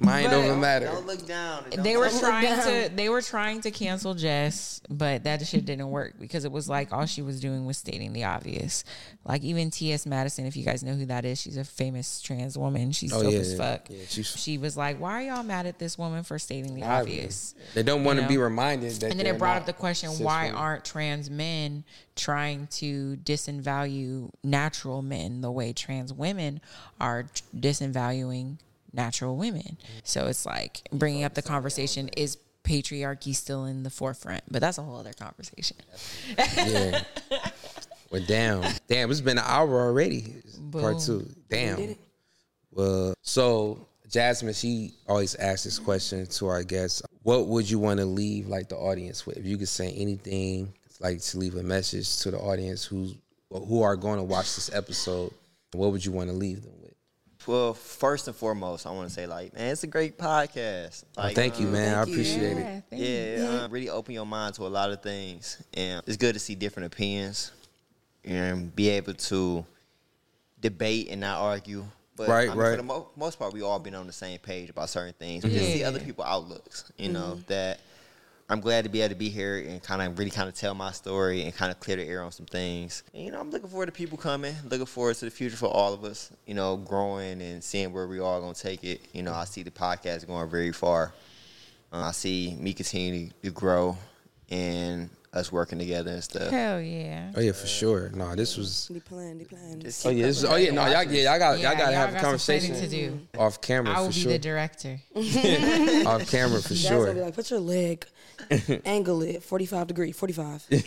thing. mind But- over matter. Don't look down. They don't- were trying down. to they were trying to cancel Jess, but that shit didn't work because it was like all she was doing was stating the obvious. Like even T.S. Madison, if you guys know who that is, she's a famous trans woman. She's Oh, dope yeah, as fuck. Yeah, she's- she was like, "Why are y'all mad at this woman for stating the obvious?" They don't want to be reminded that. and then it brought up the question why women. aren't trans men trying to disvalue natural men the way trans women are disvaluing natural women so it's like bringing up the conversation is patriarchy still in the forefront but that's a whole other conversation Yeah. Well, damn, damn, it's been an hour already. Part two. Damn. Well, so Jasmine, she always asks this question to our guests. What would you want to leave like the audience with? If you could say anything, like to leave a message to the audience who's who are going to watch this episode, what would you want to leave them with? Well, first and foremost, I want to say like, man, it's a great podcast. Like, Thank you, um, man. I thank you. appreciate it. thank you. Yeah, uh, really open your mind to a lot of things, and it's good to see different opinions and be able to debate and not argue. But Right, I mean, right. For the mo- most part, we all been on the same page about certain things. We just see other people outlooks. You know that. I'm glad to be able to be here and kind of really kind of tell my story and kind of clear the air on some things. And, you know, I'm looking forward to people coming, looking forward to the future for all of us, you know, growing and seeing where we are going to take it. You know, I see the podcast going very far. Uh, I see me continue to grow and us working together and stuff. hell yeah Oh yeah, for sure. No, this was. They plan, they plan. Just Oh yeah, this is, oh yeah. No, y'all, yeah, y'all got, Yeah, y'all got to have a conversation to do. off camera i will be sure. the director off camera for Dad's sure. gonna be like, put your leg, angle it, 45 degree, 45. I don't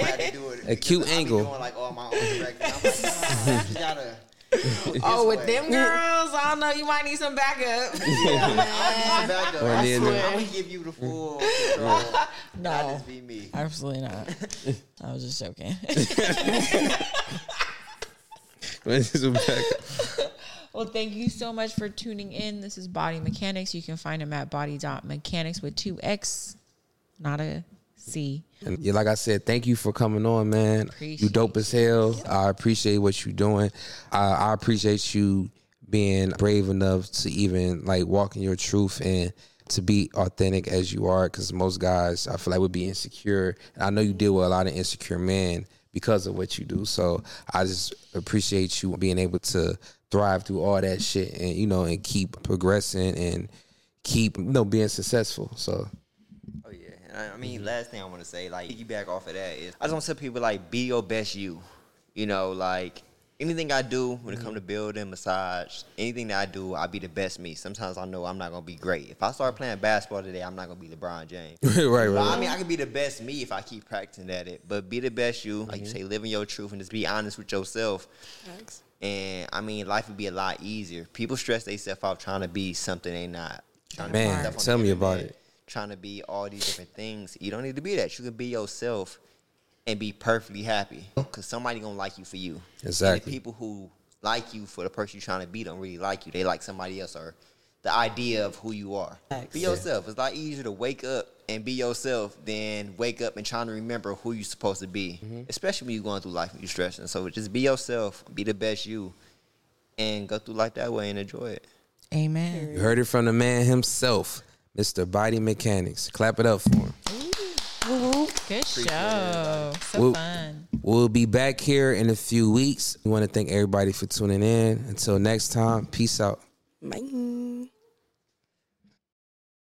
have to do it. A cute because I be angle. Doing like all my own directing. I'm like, nah, you just gotta. oh with way. them girls i don't know you might need some backup I'll be back up. Or I then- swear, I'm gonna give you the full control. no Not just be me. Absolutely not. I was just joking. This is back- well, thank you so much for tuning in. This is Body Mechanics. You can find them at body.mechanixx with two X, not a C. And yeah, like I said, thank you for coming on, man. you dope as hell. I appreciate what you're doing. I, I appreciate you being brave enough to even like walk in your truth and to be authentic as you are. Because most guys, I feel like would be insecure. And I know you deal with a lot of insecure men because of what you do. So I just appreciate you being able to thrive through all that shit and you know and keep progressing and keep you know being successful. So Oh yeah, and I, I mean, last thing I want to say, like piggyback off of that is, I just want to tell people like, be your best you. You know, like anything I do when it comes to building, massage, anything that I do, I be the best me. Sometimes I know I'm not gonna be great. If I start playing basketball today, I'm not gonna be LeBron James. right, right, But, right. I mean, I can be the best me if I keep practicing at it. But be the best you, like you Mm-hmm. say, live in your truth and just be honest with yourself. Thanks. And I mean, life would be a lot easier. People stress themselves out trying to be something they're not. Man, put stuff on tell the me about it. Trying to be all these different things. You don't need to be that. You can be yourself and be perfectly happy. Cause somebody gonna like you for you. And Exactly. the people who like you for the person you're trying to be don't really like you. They like somebody else or the idea of who you are. Facts. Be yourself. It's a lot easier to wake up and be yourself than wake up and trying to remember who you're supposed to be. Mm-hmm. Especially when you're going through life and you're stressing. So just be yourself, be the best you, and go through life that way and enjoy it. Amen. You heard it from the man himself, Mr. Body Mechanics. Clap it up for him. Good show. So Whoop. fun. We'll be back here in a few weeks. We want to thank everybody for tuning in. Until next time, peace out. Bye.